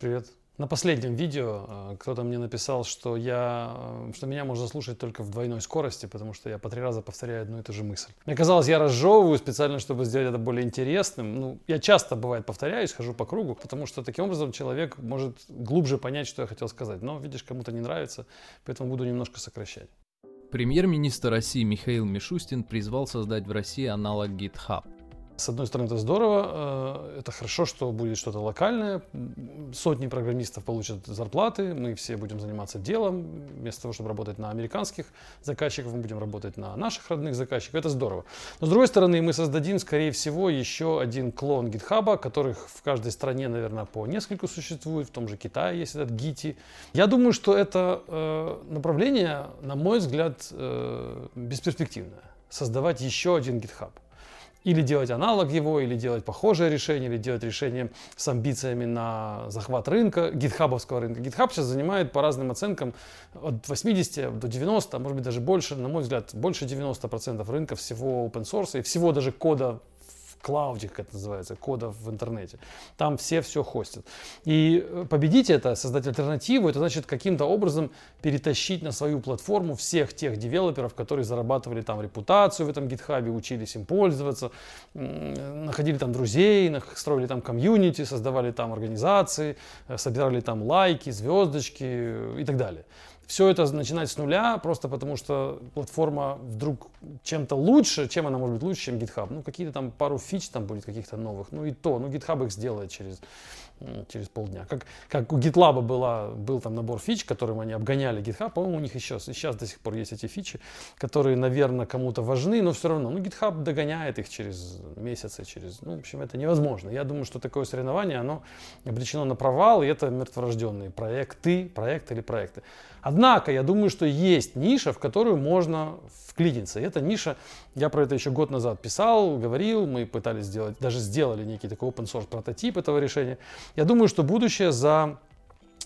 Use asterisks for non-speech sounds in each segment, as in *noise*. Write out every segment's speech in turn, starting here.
Привет. На последнем видео э, кто-то мне написал, что, я, э, что меня можно слушать только в двойной скорости, потому что я по три раза повторяю одну и ту же мысль. Мне казалось, я разжевываю специально, чтобы сделать это более интересным. Ну, я часто, бывает, повторяюсь, хожу по кругу, потому что таким образом человек может глубже понять, что я хотел сказать. Но, видишь, кому-то не нравится, поэтому буду немножко сокращать. Премьер-министр России Михаил Мишустин призвал создать в России аналог GitHub – с одной стороны, это здорово, э, это хорошо, что будет что-то локальное, сотни программистов получат зарплаты, мы все будем заниматься делом, вместо того, чтобы работать на американских заказчиков, мы будем работать на наших родных заказчиков, это здорово. Но с другой стороны, мы создадим, скорее всего, еще один клон GitHub, которых в каждой стране, наверное, по нескольку существует, в том же Китае есть этот Giti. Я думаю, что это э, направление, на мой взгляд, э, бесперспективное. Создавать еще один GitHub или делать аналог его, или делать похожее решение, или делать решение с амбициями на захват рынка, гитхабовского рынка. Гитхаб сейчас занимает по разным оценкам от 80 до 90, а может быть даже больше, на мой взгляд, больше 90% рынка всего open source и всего даже кода клауде, как это называется, кода в интернете. Там все все хостят. И э, победить это, создать альтернативу, это значит каким-то образом перетащить на свою платформу всех тех девелоперов, которые зарабатывали там репутацию в этом гитхабе, учились им пользоваться, находили там друзей, строили там комьюнити, создавали там организации, э, собирали там лайки, звездочки э, и так далее все это начинать с нуля, просто потому что платформа вдруг чем-то лучше, чем она может быть лучше, чем GitHub. Ну, какие-то там пару фич там будет каких-то новых, ну и то, ну GitHub их сделает через через полдня. Как, как у GitLab была, был там набор фич, которым они обгоняли GitHub, по-моему, у них еще сейчас до сих пор есть эти фичи, которые, наверное, кому-то важны, но все равно, ну, GitHub догоняет их через месяцы, через, ну, в общем, это невозможно. Я думаю, что такое соревнование, оно обречено на провал, и это мертворожденные проекты, проекты или проекты. Однако, я думаю, что есть ниша, в которую можно вклиниться. И эта ниша, я про это еще год назад писал, говорил, мы пытались сделать, даже сделали некий такой open source прототип этого решения. Я думаю, что будущее за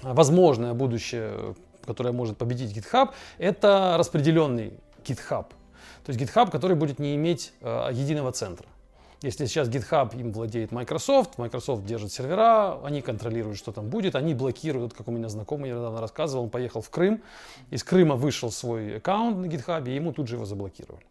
возможное будущее, которое может победить GitHub, это распределенный GitHub. То есть GitHub, который будет не иметь э, единого центра. Если сейчас GitHub им владеет Microsoft, Microsoft держит сервера, они контролируют, что там будет, они блокируют, как у меня знакомый недавно рассказывал, он поехал в Крым, из Крыма вышел свой аккаунт на GitHub, и ему тут же его заблокировали.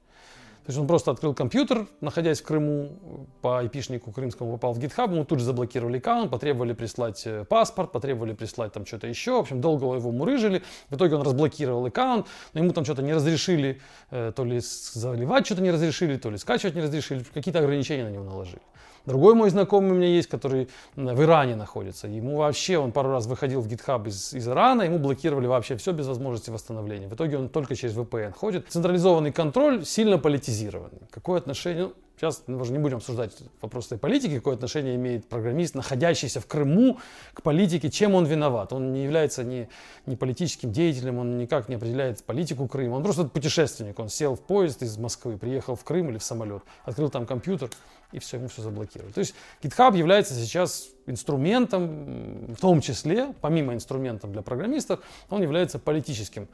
То есть он просто открыл компьютер, находясь в Крыму, по IP-шнику крымскому попал в GitHub, ему тут же заблокировали аккаунт, потребовали прислать э, паспорт, потребовали прислать там что-то еще. В общем, долго его мурыжили. В итоге он разблокировал аккаунт, но ему там что-то не разрешили, э, то ли заливать что-то не разрешили, то ли скачивать не разрешили, какие-то ограничения на него наложили. Другой мой знакомый у меня есть, который в Иране находится. Ему вообще, он пару раз выходил в GitHub из, из Ирана, ему блокировали вообще все без возможности восстановления. В итоге он только через VPN ходит. Централизованный контроль сильно политизированный. Какое отношение? Ну, Сейчас мы уже не будем обсуждать вопрос этой политики, какое отношение имеет программист, находящийся в Крыму, к политике, чем он виноват. Он не является ни, ни политическим деятелем, он никак не определяет политику Крыма. Он просто путешественник, он сел в поезд из Москвы, приехал в Крым или в самолет, открыл там компьютер, и все, ему все заблокировали. То есть GitHub является сейчас инструментом, в том числе, помимо инструментов для программистов, он является политическим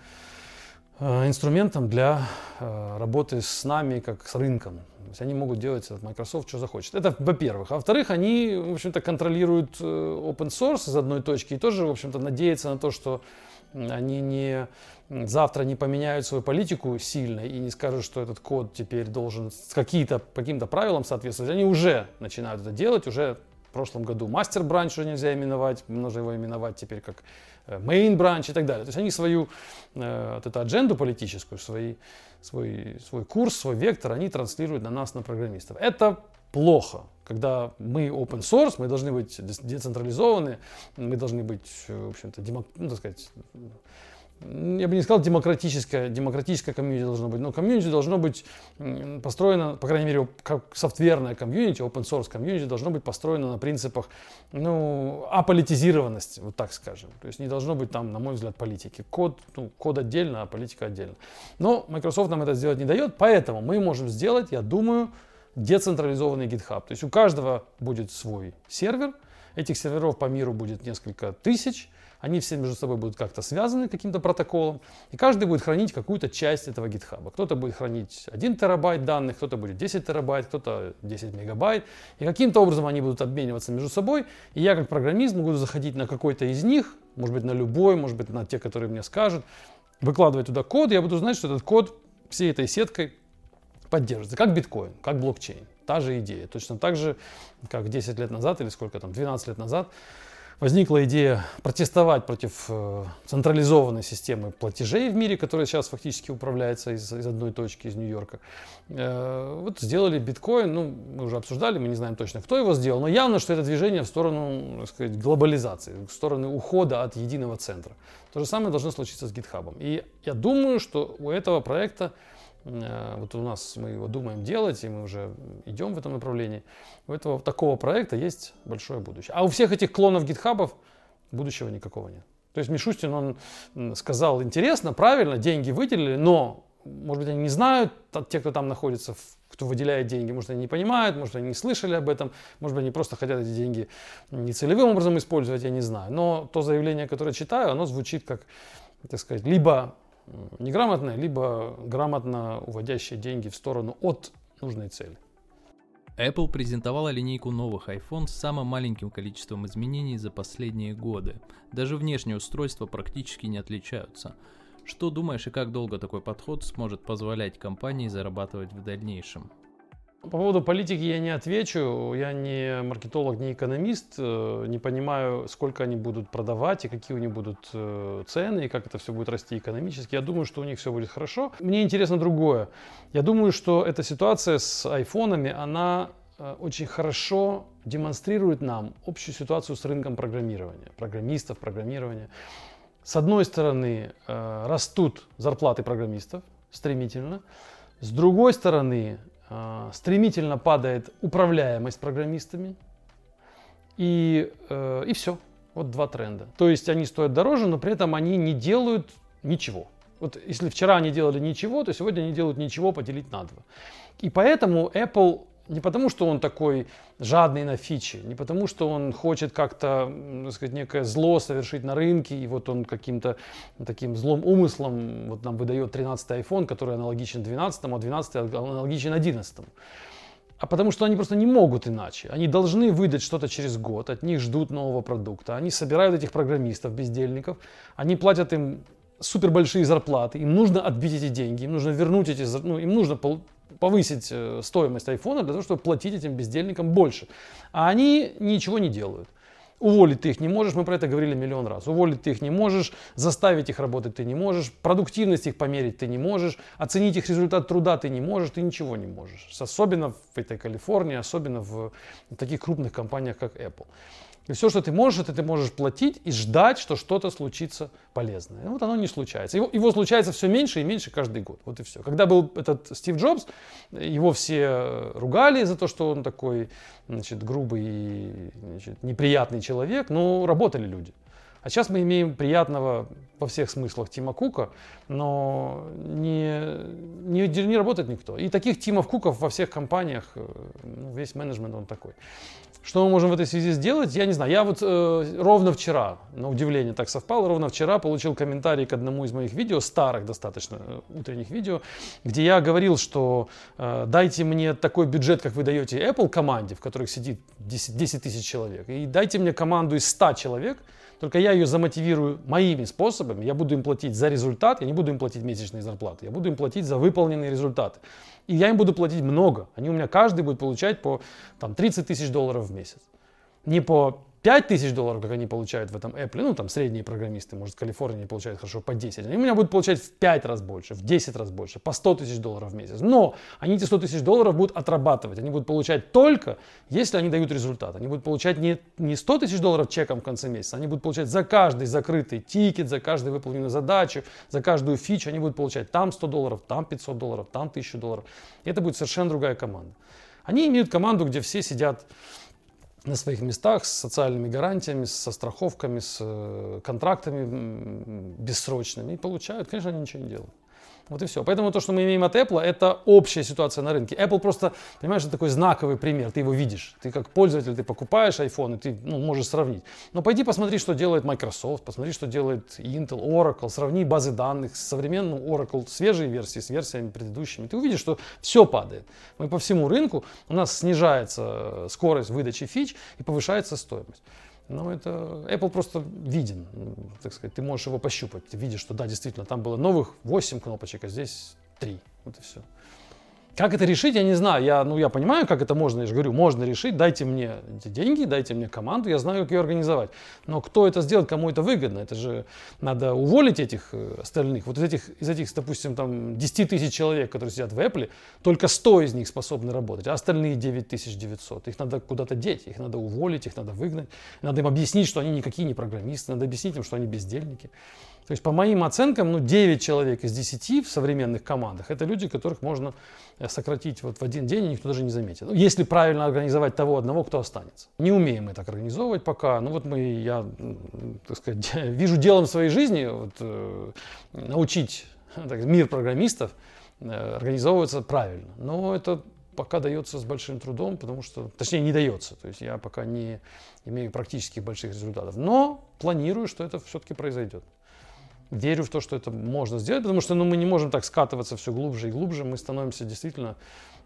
э, инструментом для работы с нами, как с рынком. То есть они могут делать от Microsoft, что захочет. Это во-первых. А во-вторых, они, в общем-то, контролируют э, open source из одной точки и тоже, в общем-то, надеются на то, что они не завтра не поменяют свою политику сильно и не скажут, что этот код теперь должен с каким-то каким правилам соответствовать, они уже начинают это делать, уже в прошлом году мастер бранч уже нельзя именовать, нужно его именовать теперь как э, main бранч и так далее. То есть они свою э, вот эту адженду политическую, свои, свой, свой курс, свой вектор, они транслируют на нас, на программистов. Это плохо, когда мы open source, мы должны быть децентрализованы, мы должны быть, в общем-то, демок, ну, так сказать, я бы не сказал демократическое, демократическое комьюнити должно быть, но комьюнити должно быть построено, по крайней мере, как софтверное комьюнити, open source комьюнити должно быть построено на принципах, ну, аполитизированности, вот так скажем. То есть не должно быть там, на мой взгляд, политики. Код, ну, код отдельно, а политика отдельно. Но Microsoft нам это сделать не дает, поэтому мы можем сделать, я думаю, децентрализованный GitHub. То есть у каждого будет свой сервер, Этих серверов по миру будет несколько тысяч. Они все между собой будут как-то связаны каким-то протоколом. И каждый будет хранить какую-то часть этого гитхаба. Кто-то будет хранить 1 терабайт данных, кто-то будет 10 терабайт, кто-то 10 мегабайт. И каким-то образом они будут обмениваться между собой. И я как программист могу заходить на какой-то из них, может быть на любой, может быть на те, которые мне скажут, выкладывать туда код. Я буду знать, что этот код всей этой сеткой поддерживается. Как биткоин, как блокчейн. Та же идея. Точно так же, как 10 лет назад или сколько там, 12 лет назад возникла идея протестовать против э, централизованной системы платежей в мире, которая сейчас фактически управляется из, из одной точки, из Нью-Йорка. Э, вот сделали биткоин, ну, мы уже обсуждали, мы не знаем точно, кто его сделал, но явно, что это движение в сторону, так сказать, глобализации, в сторону ухода от единого центра. То же самое должно случиться с GitHub. И я думаю, что у этого проекта вот у нас мы его думаем делать, и мы уже идем в этом направлении. У этого такого проекта есть большое будущее. А у всех этих клонов гитхабов будущего никакого нет. То есть Мишустин, он сказал интересно, правильно, деньги выделили, но, может быть, они не знают, те, кто там находится, кто выделяет деньги, может, они не понимают, может, они не слышали об этом, может быть, они просто хотят эти деньги не целевым образом использовать, я не знаю. Но то заявление, которое читаю, оно звучит как, так сказать, либо неграмотное, либо грамотно уводящее деньги в сторону от нужной цели. Apple презентовала линейку новых iPhone с самым маленьким количеством изменений за последние годы. Даже внешние устройства практически не отличаются. Что думаешь и как долго такой подход сможет позволять компании зарабатывать в дальнейшем? По поводу политики я не отвечу. Я не маркетолог, не экономист. Э, не понимаю, сколько они будут продавать и какие у них будут э, цены, и как это все будет расти экономически. Я думаю, что у них все будет хорошо. Мне интересно другое. Я думаю, что эта ситуация с айфонами, она э, очень хорошо демонстрирует нам общую ситуацию с рынком программирования, программистов, программирования. С одной стороны, растут зарплаты программистов стремительно. С другой стороны, стремительно падает управляемость программистами. И, э, и все. Вот два тренда. То есть они стоят дороже, но при этом они не делают ничего. Вот если вчера они делали ничего, то сегодня они делают ничего поделить на два. И поэтому Apple не потому, что он такой жадный на фичи, не потому, что он хочет как-то, так сказать, некое зло совершить на рынке, и вот он каким-то таким злом умыслом вот нам выдает 13 iPhone, который аналогичен 12, а 12 аналогичен 11. А потому что они просто не могут иначе. Они должны выдать что-то через год, от них ждут нового продукта. Они собирают этих программистов, бездельников, они платят им супер большие зарплаты, им нужно отбить эти деньги, им нужно вернуть эти, ну, им нужно повысить э, стоимость айфона для того, чтобы платить этим бездельникам больше. А они ничего не делают. Уволить ты их не можешь, мы про это говорили миллион раз. Уволить ты их не можешь, заставить их работать ты не можешь, продуктивность их померить ты не можешь, оценить их результат труда ты не можешь, ты ничего не можешь. Особенно в этой Калифорнии, особенно в таких крупных компаниях, как Apple. И все, что ты можешь, это ты можешь платить и ждать, что что-то случится полезное. Вот оно не случается. Его, его случается все меньше и меньше каждый год. Вот и все. Когда был этот Стив Джобс, его все ругали за то, что он такой значит, грубый и значит, неприятный человек, но работали люди. А сейчас мы имеем приятного во всех смыслах Тима Кука, но не, не, не работает никто. И таких Тимов Куков во всех компаниях, э, ну, весь менеджмент он такой. Что мы можем в этой связи сделать? Я не знаю. Я вот э, ровно вчера, на удивление так совпало, ровно вчера получил комментарий к одному из моих видео, старых достаточно э, утренних видео, где я говорил, что э, дайте мне такой бюджет, как вы даете Apple команде, в которой сидит 10, 10 тысяч человек, и дайте мне команду из 100 человек, только я ее замотивирую моими способами. Я буду им платить за результат, я не буду им платить месячные зарплаты, я буду им платить за выполненные результаты. И я им буду платить много. Они у меня каждый будет получать по там, 30 тысяч долларов в месяц. Не по 5 тысяч долларов, как они получают в этом Apple, ну там средние программисты, может в Калифорнии получают хорошо по 10, они у меня будут получать в 5 раз больше, в 10 раз больше, по 100 тысяч долларов в месяц. Но они эти 100 тысяч долларов будут отрабатывать, они будут получать только, если они дают результат. Они будут получать не, не 100 тысяч долларов чеком в конце месяца, они будут получать за каждый закрытый тикет, за каждую выполненную задачу, за каждую фичу, они будут получать там 100 долларов, там 500 долларов, там 1000 долларов. И это будет совершенно другая команда. Они имеют команду, где все сидят на своих местах с социальными гарантиями, со страховками, с э, контрактами бессрочными и получают. Конечно, они ничего не делают. Вот и все. Поэтому то, что мы имеем от Apple, это общая ситуация на рынке. Apple просто, понимаешь, это такой знаковый пример. Ты его видишь. Ты как пользователь, ты покупаешь iPhone, и ты ну, можешь сравнить. Но пойди посмотри, что делает Microsoft, посмотри, что делает Intel, Oracle. Сравни базы данных с современным Oracle, свежие версии с версиями предыдущими. Ты увидишь, что все падает. Мы по всему рынку, у нас снижается скорость выдачи фич и повышается стоимость. Но это Apple просто виден, так сказать, ты можешь его пощупать, ты видишь, что да, действительно, там было новых 8 кнопочек, а здесь 3, вот и все. Как это решить, я не знаю. Я, ну, я понимаю, как это можно, я же говорю, можно решить. Дайте мне деньги, дайте мне команду, я знаю, как ее организовать. Но кто это сделает, кому это выгодно? Это же надо уволить этих э, остальных. Вот из этих, из этих допустим, там 10 тысяч человек, которые сидят в Apple, только 100 из них способны работать, а остальные 9900. Их надо куда-то деть, их надо уволить, их надо выгнать. Надо им объяснить, что они никакие не программисты, надо объяснить им, что они бездельники. То есть, по моим оценкам, ну, 9 человек из 10 в современных командах – это люди, которых можно э, сократить вот в один день, и никто даже не заметит. Ну, если правильно организовать того одного, кто останется. Не умеем мы так организовывать пока. Ну, вот мы, я, так сказать, *laughs* вижу делом своей жизни вот, э, научить *laughs* так, мир программистов э, организовываться правильно. Но это пока дается с большим трудом, потому что, точнее, не дается. То есть я пока не имею практически больших результатов. Но планирую, что это все-таки произойдет верю в то, что это можно сделать, потому что ну, мы не можем так скатываться все глубже и глубже, мы становимся действительно,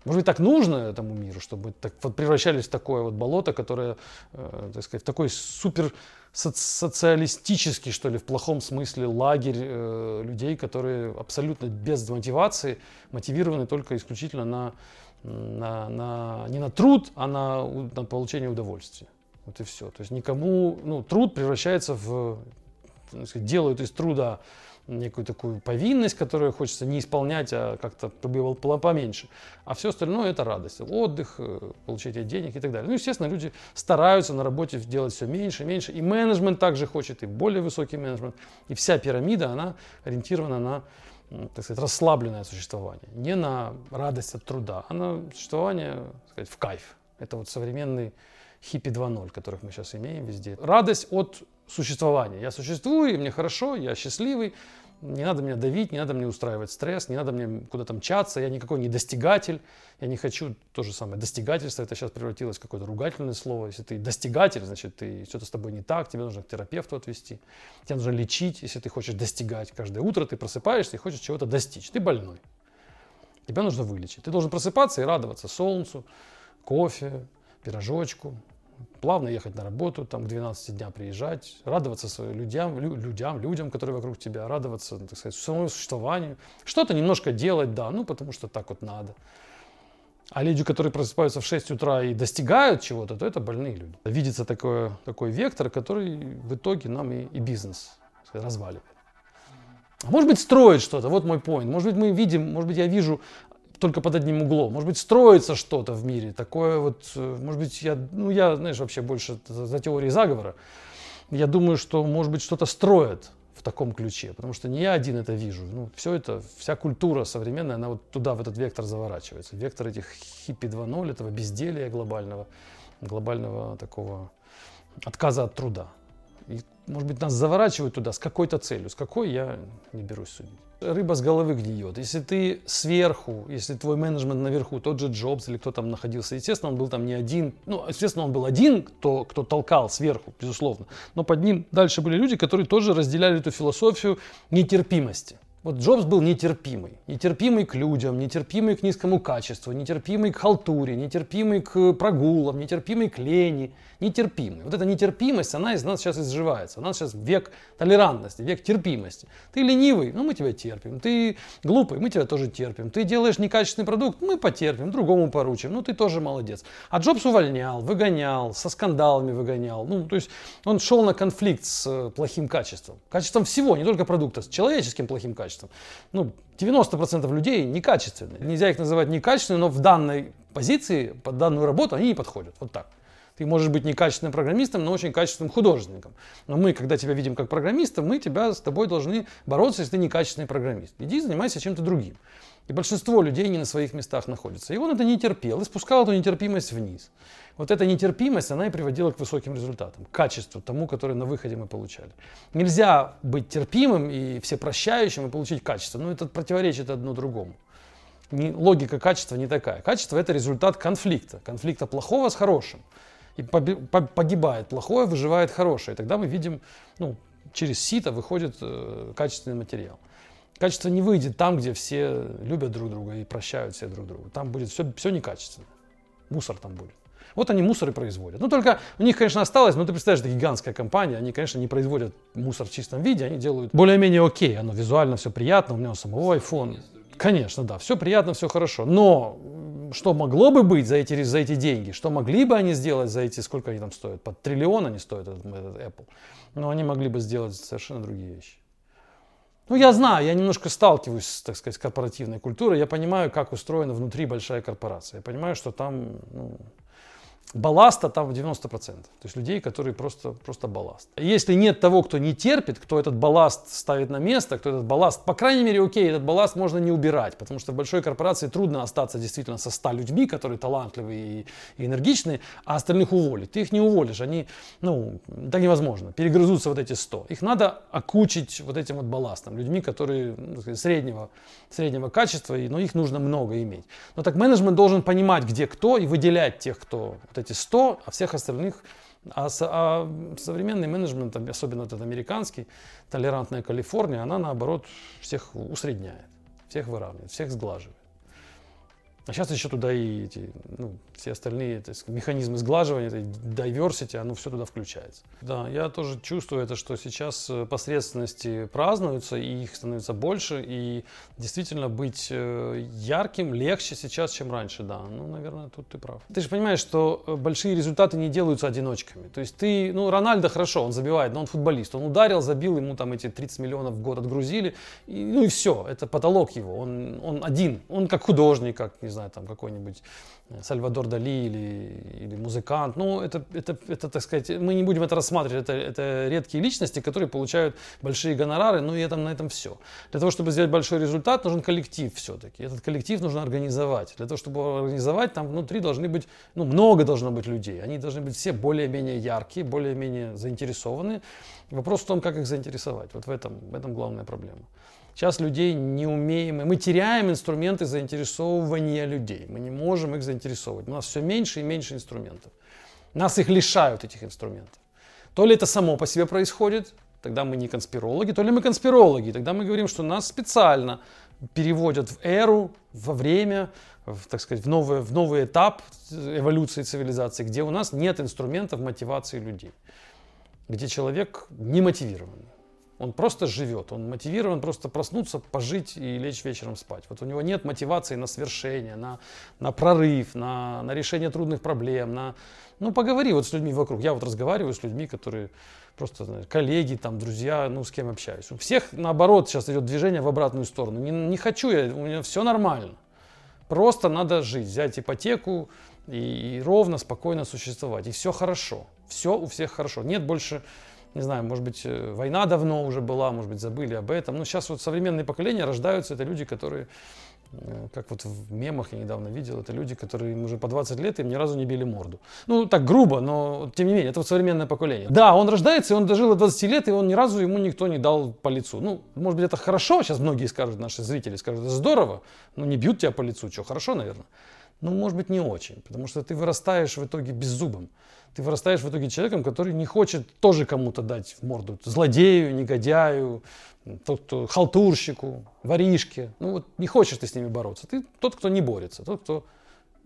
может быть, так нужно этому миру, чтобы так, вот, превращались в такое вот болото, которое, э, так сказать, такой супер социалистический, что ли, в плохом смысле лагерь э, людей, которые абсолютно без мотивации, мотивированы только исключительно на, на, на, не на труд, а на, на получение удовольствия. Вот и все. То есть никому, ну, труд превращается в делают из труда некую такую повинность, которую хочется не исполнять, а как-то было поменьше. А все остальное это радость, отдых, э, получение денег и так далее. Ну, естественно, люди стараются на работе делать все меньше и меньше. И менеджмент также хочет, и более высокий менеджмент. И вся пирамида, она ориентирована на так сказать, расслабленное существование, не на радость от труда, а на существование так сказать, в кайф. Это вот современный хиппи 2.0, которых мы сейчас имеем везде. Радость от существования. Я существую, и мне хорошо, я счастливый, не надо меня давить, не надо мне устраивать стресс, не надо мне куда-то мчаться, я никакой не достигатель, я не хочу то же самое. Достигательство, это сейчас превратилось в какое-то ругательное слово. Если ты достигатель, значит, ты, что-то с тобой не так, тебе нужно к терапевту отвести, тебе нужно лечить, если ты хочешь достигать. Каждое утро ты просыпаешься и хочешь чего-то достичь, ты больной. Тебя нужно вылечить. Ты должен просыпаться и радоваться солнцу, кофе, пирожочку, плавно ехать на работу, там к 12 дня приезжать, радоваться своим людям, людям, людям, которые вокруг тебя, радоваться, так сказать, самому существованию. Что-то немножко делать, да, ну потому что так вот надо. А люди, которые просыпаются в 6 утра и достигают чего-то, то это больные люди. Видится такой, такой вектор, который в итоге нам и, и бизнес разваливает. Может быть, строит что-то, вот мой point. Может быть, мы видим, может быть, я вижу только под одним углом. Может быть, строится что-то в мире, такое вот, э, может быть, я, ну, я, знаешь, вообще больше за, теории заговора. Я думаю, что, может быть, что-то строят в таком ключе, потому что не я один это вижу. Ну, все это, вся культура современная, она вот туда, в этот вектор заворачивается. Вектор этих хиппи 2.0, этого безделия глобального, глобального такого отказа от труда. Может быть, нас заворачивают туда с какой-то целью. С какой, я не берусь судить рыба с головы гниет. Если ты сверху, если твой менеджмент наверху, тот же Джобс или кто там находился, естественно, он был там не один. Ну, естественно, он был один, кто, кто толкал сверху, безусловно. Но под ним дальше были люди, которые тоже разделяли эту философию нетерпимости. Вот Джобс был нетерпимый. Нетерпимый к людям, нетерпимый к низкому качеству, нетерпимый к халтуре, нетерпимый к прогулам, нетерпимый к лени, нетерпимый. Вот эта нетерпимость, она из нас сейчас изживается. У нас сейчас век толерантности, век терпимости. Ты ленивый, ну мы тебя терпим. Ты глупый, мы тебя тоже терпим. Ты делаешь некачественный продукт, мы потерпим, другому поручим. Ну ты тоже молодец. А Джобс увольнял, выгонял, со скандалами выгонял. Ну то есть он шел на конфликт с э, плохим качеством. Качеством всего, не только продукта, с человеческим плохим качеством качеством. Ну, 90% людей некачественные. Нельзя их называть некачественными, но в данной позиции, под данную работу они не подходят. Вот так. Ты можешь быть некачественным программистом, но очень качественным художником. Но мы, когда тебя видим как программиста, мы тебя с тобой должны бороться, если ты некачественный программист. Иди занимайся чем-то другим. И большинство людей не на своих местах находятся. И он это не терпел и спускал эту нетерпимость вниз. Вот эта нетерпимость, она и приводила к высоким результатам, к качеству, тому, который на выходе мы получали. Нельзя быть терпимым и всепрощающим и получить качество. Но это противоречит одно другому. Не, логика качества не такая. Качество это результат конфликта. Конфликта плохого с хорошим. И погибает плохое, выживает хорошее. И тогда мы видим, ну, через сито выходит э, качественный материал. Качество не выйдет там, где все любят друг друга и прощают все друг друга. Там будет все, все некачественно. Мусор там будет. Вот они мусор и производят. Ну, только у них, конечно, осталось, но ты представляешь, это гигантская компания, они, конечно, не производят мусор в чистом виде, они делают более-менее окей, оно визуально все приятно, у меня у самого iPhone. Конечно, да, все приятно, все хорошо. Но что могло бы быть за эти, за эти деньги? Что могли бы они сделать за эти, сколько они там стоят? Под триллион они стоят, этот, этот Apple. Но они могли бы сделать совершенно другие вещи. Ну, я знаю, я немножко сталкиваюсь, так сказать, с корпоративной культурой. Я понимаю, как устроена внутри большая корпорация. Я понимаю, что там ну, балласта там в 90%. То есть людей, которые просто, просто балласт. Если нет того, кто не терпит, кто этот балласт ставит на место, кто этот балласт, по крайней мере, окей, этот балласт можно не убирать, потому что в большой корпорации трудно остаться действительно со 100 людьми, которые талантливые и, энергичные, а остальных уволить. Ты их не уволишь, они, ну, так невозможно, перегрызутся вот эти 100. Их надо окучить вот этим вот балластом, людьми, которые ну, сказать, среднего, среднего качества, но их нужно много иметь. Но так менеджмент должен понимать, где кто, и выделять тех, кто вот эти 100, а всех остальных... А, а современный менеджмент, особенно этот американский, толерантная Калифорния, она наоборот всех усредняет, всех выравнивает, всех сглаживает. А сейчас еще туда и эти, ну, все остальные так сказать, механизмы сглаживания, это diversity, оно все туда включается. Да, я тоже чувствую это, что сейчас э, посредственности празднуются, и их становится больше, и действительно быть э, ярким легче сейчас, чем раньше, да. Ну, наверное, тут ты прав. Ты же понимаешь, что э, большие результаты не делаются одиночками. То есть ты, ну, Рональдо хорошо, он забивает, но он футболист. Он ударил, забил, ему там эти 30 миллионов в год отгрузили, и, ну и все, это потолок его. Он, он один, он как художник, как, не знаю, там какой-нибудь э, Сальвадор Дали или, или музыкант. Ну, это, это, это, так сказать, мы не будем это рассматривать. Это, это редкие личности, которые получают большие гонорары, ну и это, на этом все. Для того, чтобы сделать большой результат, нужен коллектив все-таки. Этот коллектив нужно организовать. Для того, чтобы организовать, там внутри должны быть, ну, много должно быть людей. Они должны быть все более-менее яркие, более-менее заинтересованные. Вопрос в том, как их заинтересовать. Вот в этом, в этом главная проблема. Сейчас людей не умеем, мы теряем инструменты заинтересовывания людей. Мы не можем их заинтересовывать. У нас все меньше и меньше инструментов. Нас их лишают, этих инструментов. То ли это само по себе происходит, тогда мы не конспирологи, то ли мы конспирологи, тогда мы говорим, что нас специально переводят в эру, во время, в, так сказать, в новый, в новый этап эволюции цивилизации, где у нас нет инструментов мотивации людей, где человек не мотивирован. Он просто живет, он мотивирован просто проснуться, пожить и лечь вечером спать. Вот у него нет мотивации на свершение, на, на прорыв, на, на решение трудных проблем. На... Ну, поговори вот с людьми вокруг. Я вот разговариваю с людьми, которые просто знаешь, коллеги, там, друзья, ну, с кем общаюсь. У всех, наоборот, сейчас идет движение в обратную сторону. Не, не хочу я, у меня все нормально. Просто надо жить, взять ипотеку и, и ровно, спокойно существовать. И все хорошо. Все у всех хорошо. Нет больше не знаю, может быть, э, война давно уже была, может быть, забыли об этом. Но сейчас вот современные поколения рождаются, это люди, которые, э, как вот в мемах я недавно видел, это люди, которые им уже по 20 лет, им ни разу не били морду. Ну, так грубо, но тем не менее, это вот современное поколение. Да, он рождается, и он дожил до 20 лет, и он ни разу ему никто не дал по лицу. Ну, может быть, это хорошо, сейчас многие скажут, наши зрители скажут, здорово, но не бьют тебя по лицу, что, хорошо, наверное. Ну, может быть, не очень, потому что ты вырастаешь в итоге беззубым ты вырастаешь в итоге человеком, который не хочет тоже кому-то дать в морду. Злодею, негодяю, халтурщику, воришке. Ну вот не хочешь ты с ними бороться. Ты тот, кто не борется, тот, кто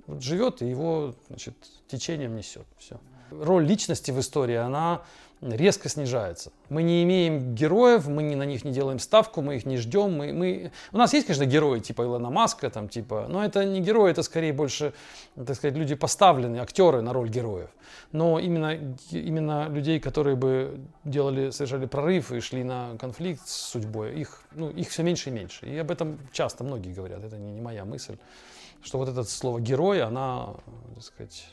вот живет и его значит, течением несет. Все. Роль личности в истории, она резко снижается. Мы не имеем героев, мы не, на них не делаем ставку, мы их не ждем. Мы, мы... У нас есть, конечно, герои типа Илона Маска, там, типа, но это не герои, это скорее больше, так сказать, люди поставленные, актеры на роль героев. Но именно, именно людей, которые бы делали, совершали прорыв и шли на конфликт с судьбой, их, ну, их все меньше и меньше. И об этом часто многие говорят, это не, не моя мысль, что вот это слово герой, она, так сказать,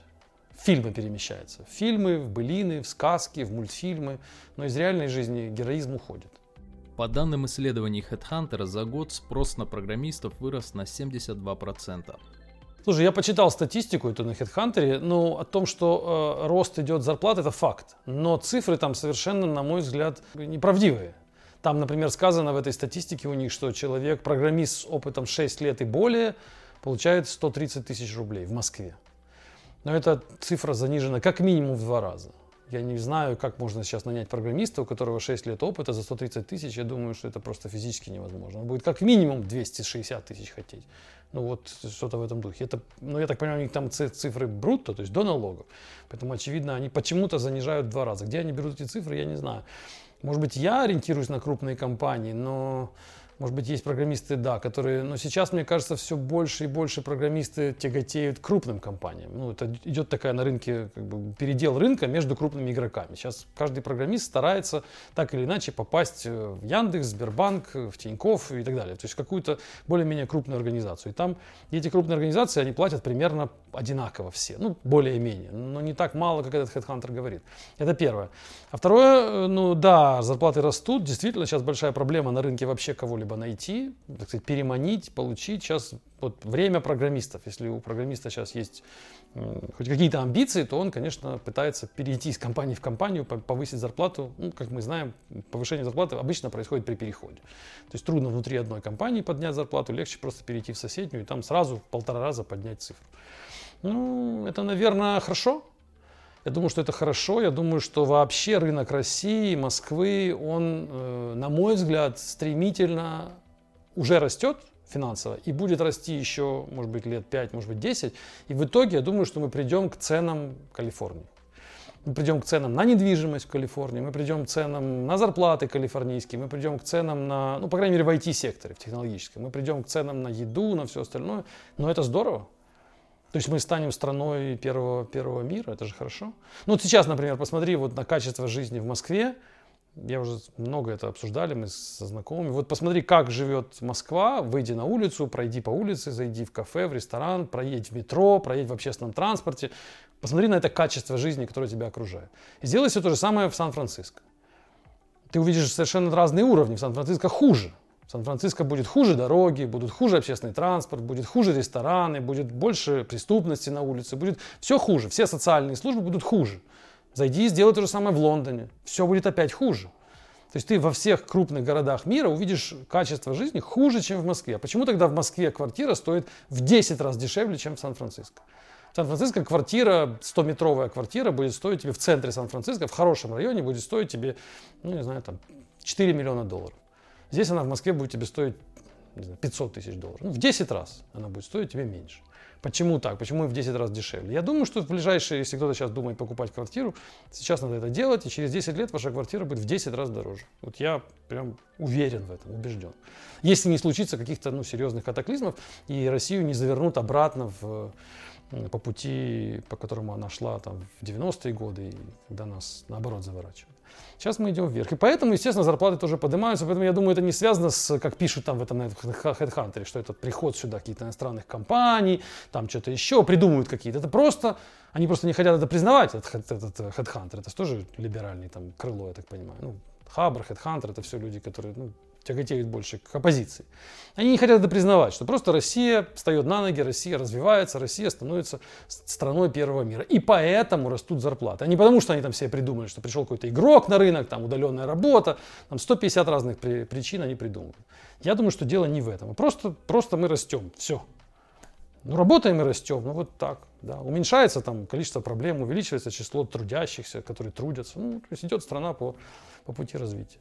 фильмы перемещается. В фильмы, в былины, в сказки, в мультфильмы. Но из реальной жизни героизм уходит. По данным исследований HeadHunter, за год спрос на программистов вырос на 72%. Слушай, я почитал статистику эту на HeadHunter, ну, о том, что э, рост идет зарплат, это факт. Но цифры там совершенно, на мой взгляд, неправдивые. Там, например, сказано в этой статистике у них, что человек, программист с опытом 6 лет и более, получает 130 тысяч рублей в Москве. Но эта цифра занижена как минимум в два раза. Я не знаю, как можно сейчас нанять программиста, у которого 6 лет опыта за 130 тысяч. Я думаю, что это просто физически невозможно. Он будет как минимум 260 тысяч хотеть. Ну вот что-то в этом духе. Это, ну я так понимаю, у них там цифры брутто, то есть до налогов. Поэтому, очевидно, они почему-то занижают в два раза. Где они берут эти цифры, я не знаю. Может быть, я ориентируюсь на крупные компании, но может быть, есть программисты, да, которые... Но сейчас, мне кажется, все больше и больше программисты тяготеют крупным компаниям. Ну, это идет такая на рынке, как бы, передел рынка между крупными игроками. Сейчас каждый программист старается так или иначе попасть в Яндекс, Сбербанк, в Тинькофф и так далее. То есть какую-то более-менее крупную организацию. И там эти крупные организации, они платят примерно одинаково все. Ну, более-менее. Но не так мало, как этот HeadHunter говорит. Это первое. А второе, ну да, зарплаты растут. Действительно, сейчас большая проблема на рынке вообще кого-либо кого-либо найти, так сказать, переманить, получить. Сейчас вот время программистов. Если у программиста сейчас есть хоть какие-то амбиции, то он, конечно, пытается перейти из компании в компанию, повысить зарплату. Ну, как мы знаем, повышение зарплаты обычно происходит при переходе. То есть трудно внутри одной компании поднять зарплату, легче просто перейти в соседнюю и там сразу в полтора раза поднять цифру. Ну, это, наверное, хорошо, я думаю, что это хорошо. Я думаю, что вообще рынок России, Москвы, он, э, на мой взгляд, стремительно уже растет финансово и будет расти еще, может быть, лет 5, может быть, 10. И в итоге я думаю, что мы придем к ценам Калифорнии. Мы придем к ценам на недвижимость в Калифорнии, мы придем к ценам на зарплаты калифорнийские, мы придем к ценам на, ну, по крайней мере, в IT-секторе, в технологическом. Мы придем к ценам на еду, на все остальное. Но это здорово. То есть мы станем страной первого, первого мира, это же хорошо. Ну вот сейчас, например, посмотри вот на качество жизни в Москве. Я уже много это обсуждали, мы со знакомыми. Вот посмотри, как живет Москва, выйди на улицу, пройди по улице, зайди в кафе, в ресторан, проедь в метро, проедь в общественном транспорте. Посмотри на это качество жизни, которое тебя окружает. И сделай все то же самое в Сан-Франциско. Ты увидишь совершенно разные уровни. В Сан-Франциско хуже. Сан-Франциско будет хуже дороги, будут хуже общественный транспорт, будет хуже рестораны, будет больше преступности на улице, будет все хуже. Все социальные службы будут хуже. Зайди и сделай то же самое в Лондоне. Все будет опять хуже. То есть ты во всех крупных городах мира увидишь качество жизни хуже, чем в Москве. А почему тогда в Москве квартира стоит в 10 раз дешевле, чем в Сан-Франциско? В Сан-Франциско квартира, 100-метровая квартира будет стоить тебе в центре Сан-Франциско, в хорошем районе будет стоить тебе, ну не знаю, там 4 миллиона долларов. Здесь она в Москве будет тебе стоить знаю, 500 тысяч долларов. Ну, в 10 раз она будет стоить тебе меньше. Почему так? Почему в 10 раз дешевле? Я думаю, что в ближайшие, если кто-то сейчас думает покупать квартиру, сейчас надо это делать, и через 10 лет ваша квартира будет в 10 раз дороже. Вот я прям уверен в этом, убежден. Если не случится каких-то ну, серьезных катаклизмов, и Россию не завернут обратно в, по пути, по которому она шла там, в 90-е годы, когда нас наоборот заворачивают. Сейчас мы идем вверх. И поэтому, естественно, зарплаты тоже поднимаются. Поэтому я думаю, это не связано с, как пишут там в этом HeadHunter, что это приход сюда каких-то иностранных компаний, там что-то еще, придумывают какие-то. Это просто, они просто не хотят это признавать, этот, этот HeadHunter. Это тоже либеральный там крыло, я так понимаю. Ну, Хабр, HeadHunter, это все люди, которые ну, тяготеют больше к оппозиции. Они не хотят это признавать, что просто Россия встает на ноги, Россия развивается, Россия становится страной первого мира. И поэтому растут зарплаты. А не потому, что они там себе придумали, что пришел какой-то игрок на рынок, там удаленная работа, там 150 разных при, причин они придумывают. Я думаю, что дело не в этом. Просто, просто мы растем. Все. Ну, работаем и растем. Ну, вот так. Да. Уменьшается там количество проблем, увеличивается число трудящихся, которые трудятся. Ну, то есть идет страна по, по пути развития.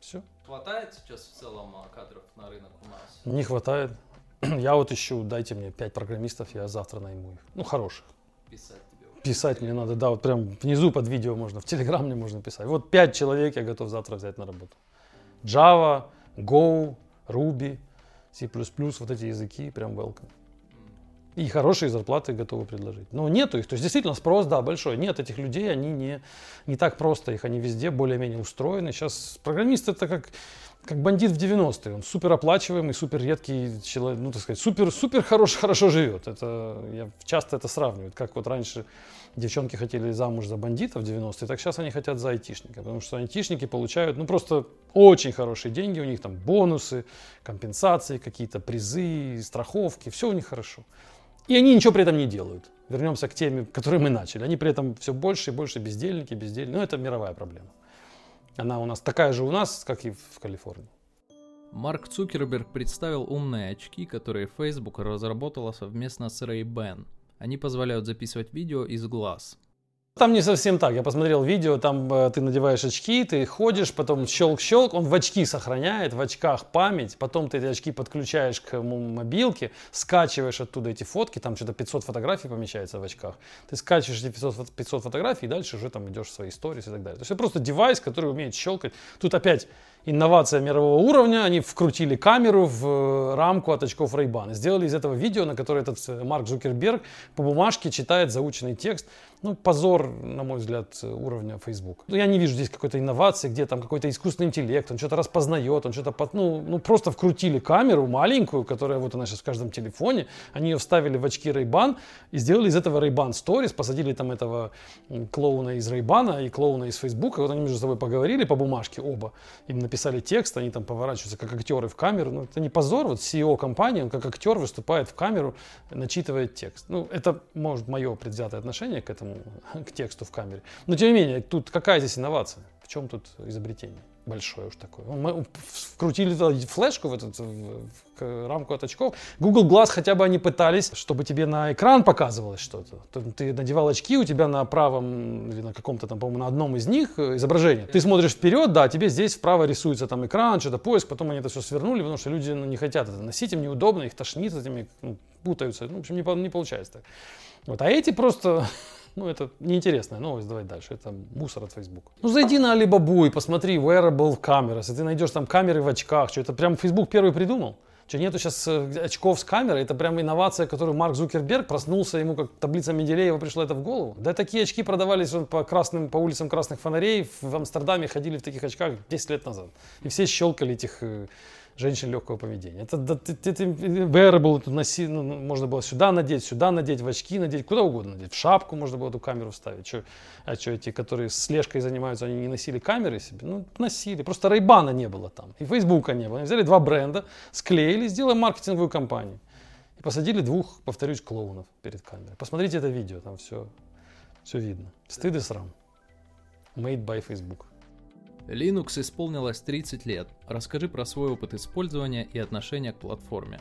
Все. Хватает сейчас в целом а, кадров на рынок у нас? Не хватает. *clears throat* Я вот ищу, дайте мне пять программистов, я завтра найму их. Ну, хороших. Писать тебе. Писать мне надо, да, вот прям внизу под видео можно, в Телеграм мне можно писать. Вот пять человек я готов завтра взять на работу. Java, Go, Ruby, C++, вот эти языки, прям welcome. И хорошие зарплаты готовы предложить. Но нету их. То есть действительно спрос, да, большой. Нет этих людей, они не, не так просто их, они везде более-менее устроены. Сейчас программист это как, как бандит в 90-е. Он супер оплачиваемый, супер редкий человек, ну так сказать, супер, супер хорош, хорошо живет. Это, я часто это сравниваю. Как вот раньше девчонки хотели замуж за бандитов в 90-е, так сейчас они хотят за айтишника, потому что айтишники получают, ну, просто очень хорошие деньги, у них там бонусы, компенсации, какие-то призы, страховки, все у них хорошо. И они ничего при этом не делают. Вернемся к теме, которой мы начали. Они при этом все больше и больше бездельники, бездельники. Ну, это мировая проблема. Она у нас такая же у нас, как и в Калифорнии. Марк Цукерберг представил умные очки, которые Facebook разработала совместно с Ray-Ban. Они позволяют записывать видео из глаз. Там не совсем так. Я посмотрел видео, там э, ты надеваешь очки, ты ходишь, потом щелк-щелк, он в очки сохраняет, в очках память, потом ты эти очки подключаешь к мобилке, скачиваешь оттуда эти фотки, там что-то 500 фотографий помещается в очках. Ты скачиваешь эти 500, 500 фотографий и дальше уже там идешь в свои истории и так далее. То есть это просто девайс, который умеет щелкать. Тут опять инновация мирового уровня, они вкрутили камеру в э, рамку от очков Ray-Ban сделали из этого видео, на которое этот э, Марк Зукерберг по бумажке читает заученный текст. Ну, позор, на мой взгляд, уровня Facebook. Ну, я не вижу здесь какой-то инновации, где там какой-то искусственный интеллект, он что-то распознает, он что-то, ну, ну, просто вкрутили камеру маленькую, которая вот она сейчас в каждом телефоне, они ее вставили в очки Ray-Ban и сделали из этого Ray-Ban Stories, посадили там этого клоуна из Ray-Ban и клоуна из Facebook, и вот они между собой поговорили по бумажке оба, им написали текст, они там поворачиваются как актеры в камеру, ну, это не позор, вот CEO компании, он как актер выступает в камеру, начитывает текст. Ну, это, может, мое предвзятое отношение к этому *laughs* к тексту в камере. Но тем не менее, тут какая здесь инновация? В чем тут изобретение? Большое уж такое. Мы вкрутили флешку в, этот, в рамку от очков. Google Glass хотя бы они пытались, чтобы тебе на экран показывалось что-то. Ты надевал очки, у тебя на правом или на каком-то там, по-моему, на одном из них э, изображение. Ты смотришь вперед, да, тебе здесь вправо рисуется там экран, что-то поиск, потом они это все свернули, потому что люди ну, не хотят это носить, им неудобно, их тошнит этими, ну, путаются. Ну, в общем, не, не получается так. Вот. А эти просто Ну, это неинтересная новость, давай дальше. Это мусор от Facebook. Ну, зайди на Alibaba и посмотри wearable cameras, и ты найдешь там камеры в очках. Что это прям Facebook первый придумал? Что нету сейчас э, очков с камерой, это прям инновация, которую Марк Зукерберг проснулся, ему как таблица Менделеева пришла это в голову. Да такие очки продавались по, красным, по улицам красных фонарей, в Амстердаме ходили в таких очках 10 лет назад. И все щелкали этих э, женщин легкого поведения. Это, это, это wearable, это носи, ну, можно было сюда надеть, сюда надеть, в очки надеть, куда угодно надеть. В шапку можно было эту камеру вставить. Что, а что эти, которые слежкой занимаются, они не носили камеры себе? Ну, носили. Просто Рейбана не было там. И Фейсбука не было. Они взяли два бренда, склеили, сделали маркетинговую кампанию. И посадили двух, повторюсь, клоунов перед камерой. Посмотрите это видео, там все, все видно. Стыд и срам. Made by Facebook. Linux исполнилось 30 лет. Расскажи про свой опыт использования и отношение к платформе.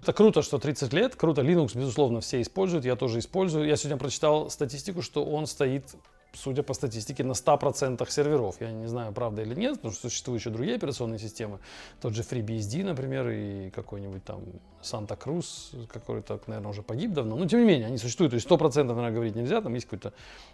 Это круто, что 30 лет. Круто. Linux, безусловно, все используют. Я тоже использую. Я сегодня прочитал статистику, что он стоит судя по статистике, на 100% серверов. Я не знаю, правда или нет, потому что существуют еще другие операционные системы. Тот же FreeBSD, например, и какой-нибудь там Santa Cruz, который-то, наверное, уже погиб давно. Но, тем не менее, они существуют. То есть 100%, наверное, говорить нельзя, там есть какой-то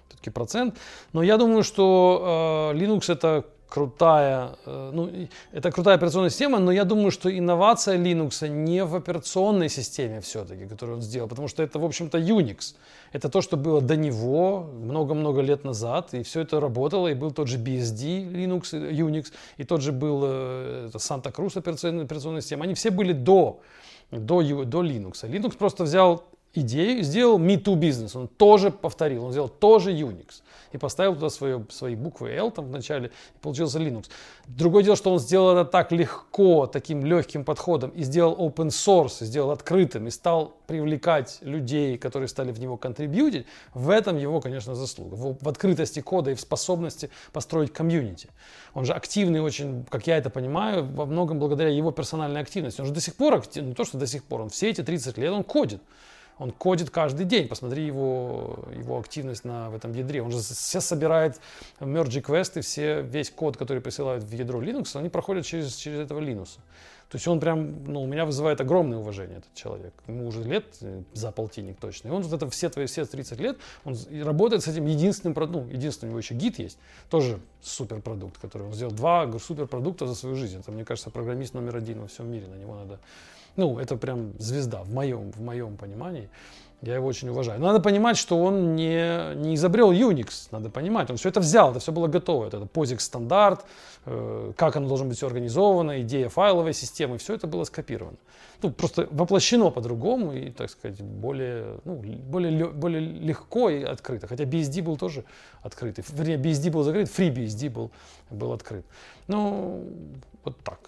все-таки процент. Но я думаю, что э, Linux это крутая, э, ну, это крутая операционная система, но я думаю, что инновация Linux не в операционной системе все-таки, которую он сделал, потому что это, в общем-то, Unix. Это то, что было до него много-много лет назад, и все это работало, и был тот же BSD Linux, Unix, и тот же был э, это Santa Cruz операционная, операционная система. Они все были до, до, до Linux. Linux просто взял идею, сделал Me бизнес. Он тоже повторил, он сделал тоже Unix. И поставил туда свое, свои буквы L там в начале, и получился Linux. Другое дело, что он сделал это так легко, таким легким подходом, и сделал open source, и сделал открытым, и стал привлекать людей, которые стали в него контрибьютить. В этом его, конечно, заслуга. В, в открытости кода и в способности построить комьюнити. Он же активный очень, как я это понимаю, во многом благодаря его персональной активности. Он же до сих пор активный, не то, что до сих пор, он все эти 30 лет он кодит. Он кодит каждый день. Посмотри его, его активность на, в этом ядре. Он же все собирает merge квесты, все, весь код, который присылают в ядро Linux, они проходят через, через этого Linux. То есть он прям, ну, у меня вызывает огромное уважение, этот человек. Ему уже лет э, за полтинник точно. И он вот это все твои все 30 лет, он работает с этим единственным, ну, единственным у него еще гид есть, тоже суперпродукт, который он сделал два суперпродукта за свою жизнь. Это, мне кажется, программист номер один во всем мире, на него надо ну, это прям звезда в моем, в моем понимании. Я его очень уважаю. надо понимать, что он не, не изобрел Unix. Надо понимать, он все это взял, это все было готово. Это POSIX стандарт, э, как оно должно быть все организовано, идея файловой системы, все это было скопировано. Ну, просто воплощено по-другому и, так сказать, более, ну, более, более легко и открыто. Хотя BSD был тоже открытый. Вернее, BSD был закрыт, FreeBSD был, был открыт. Ну, вот так.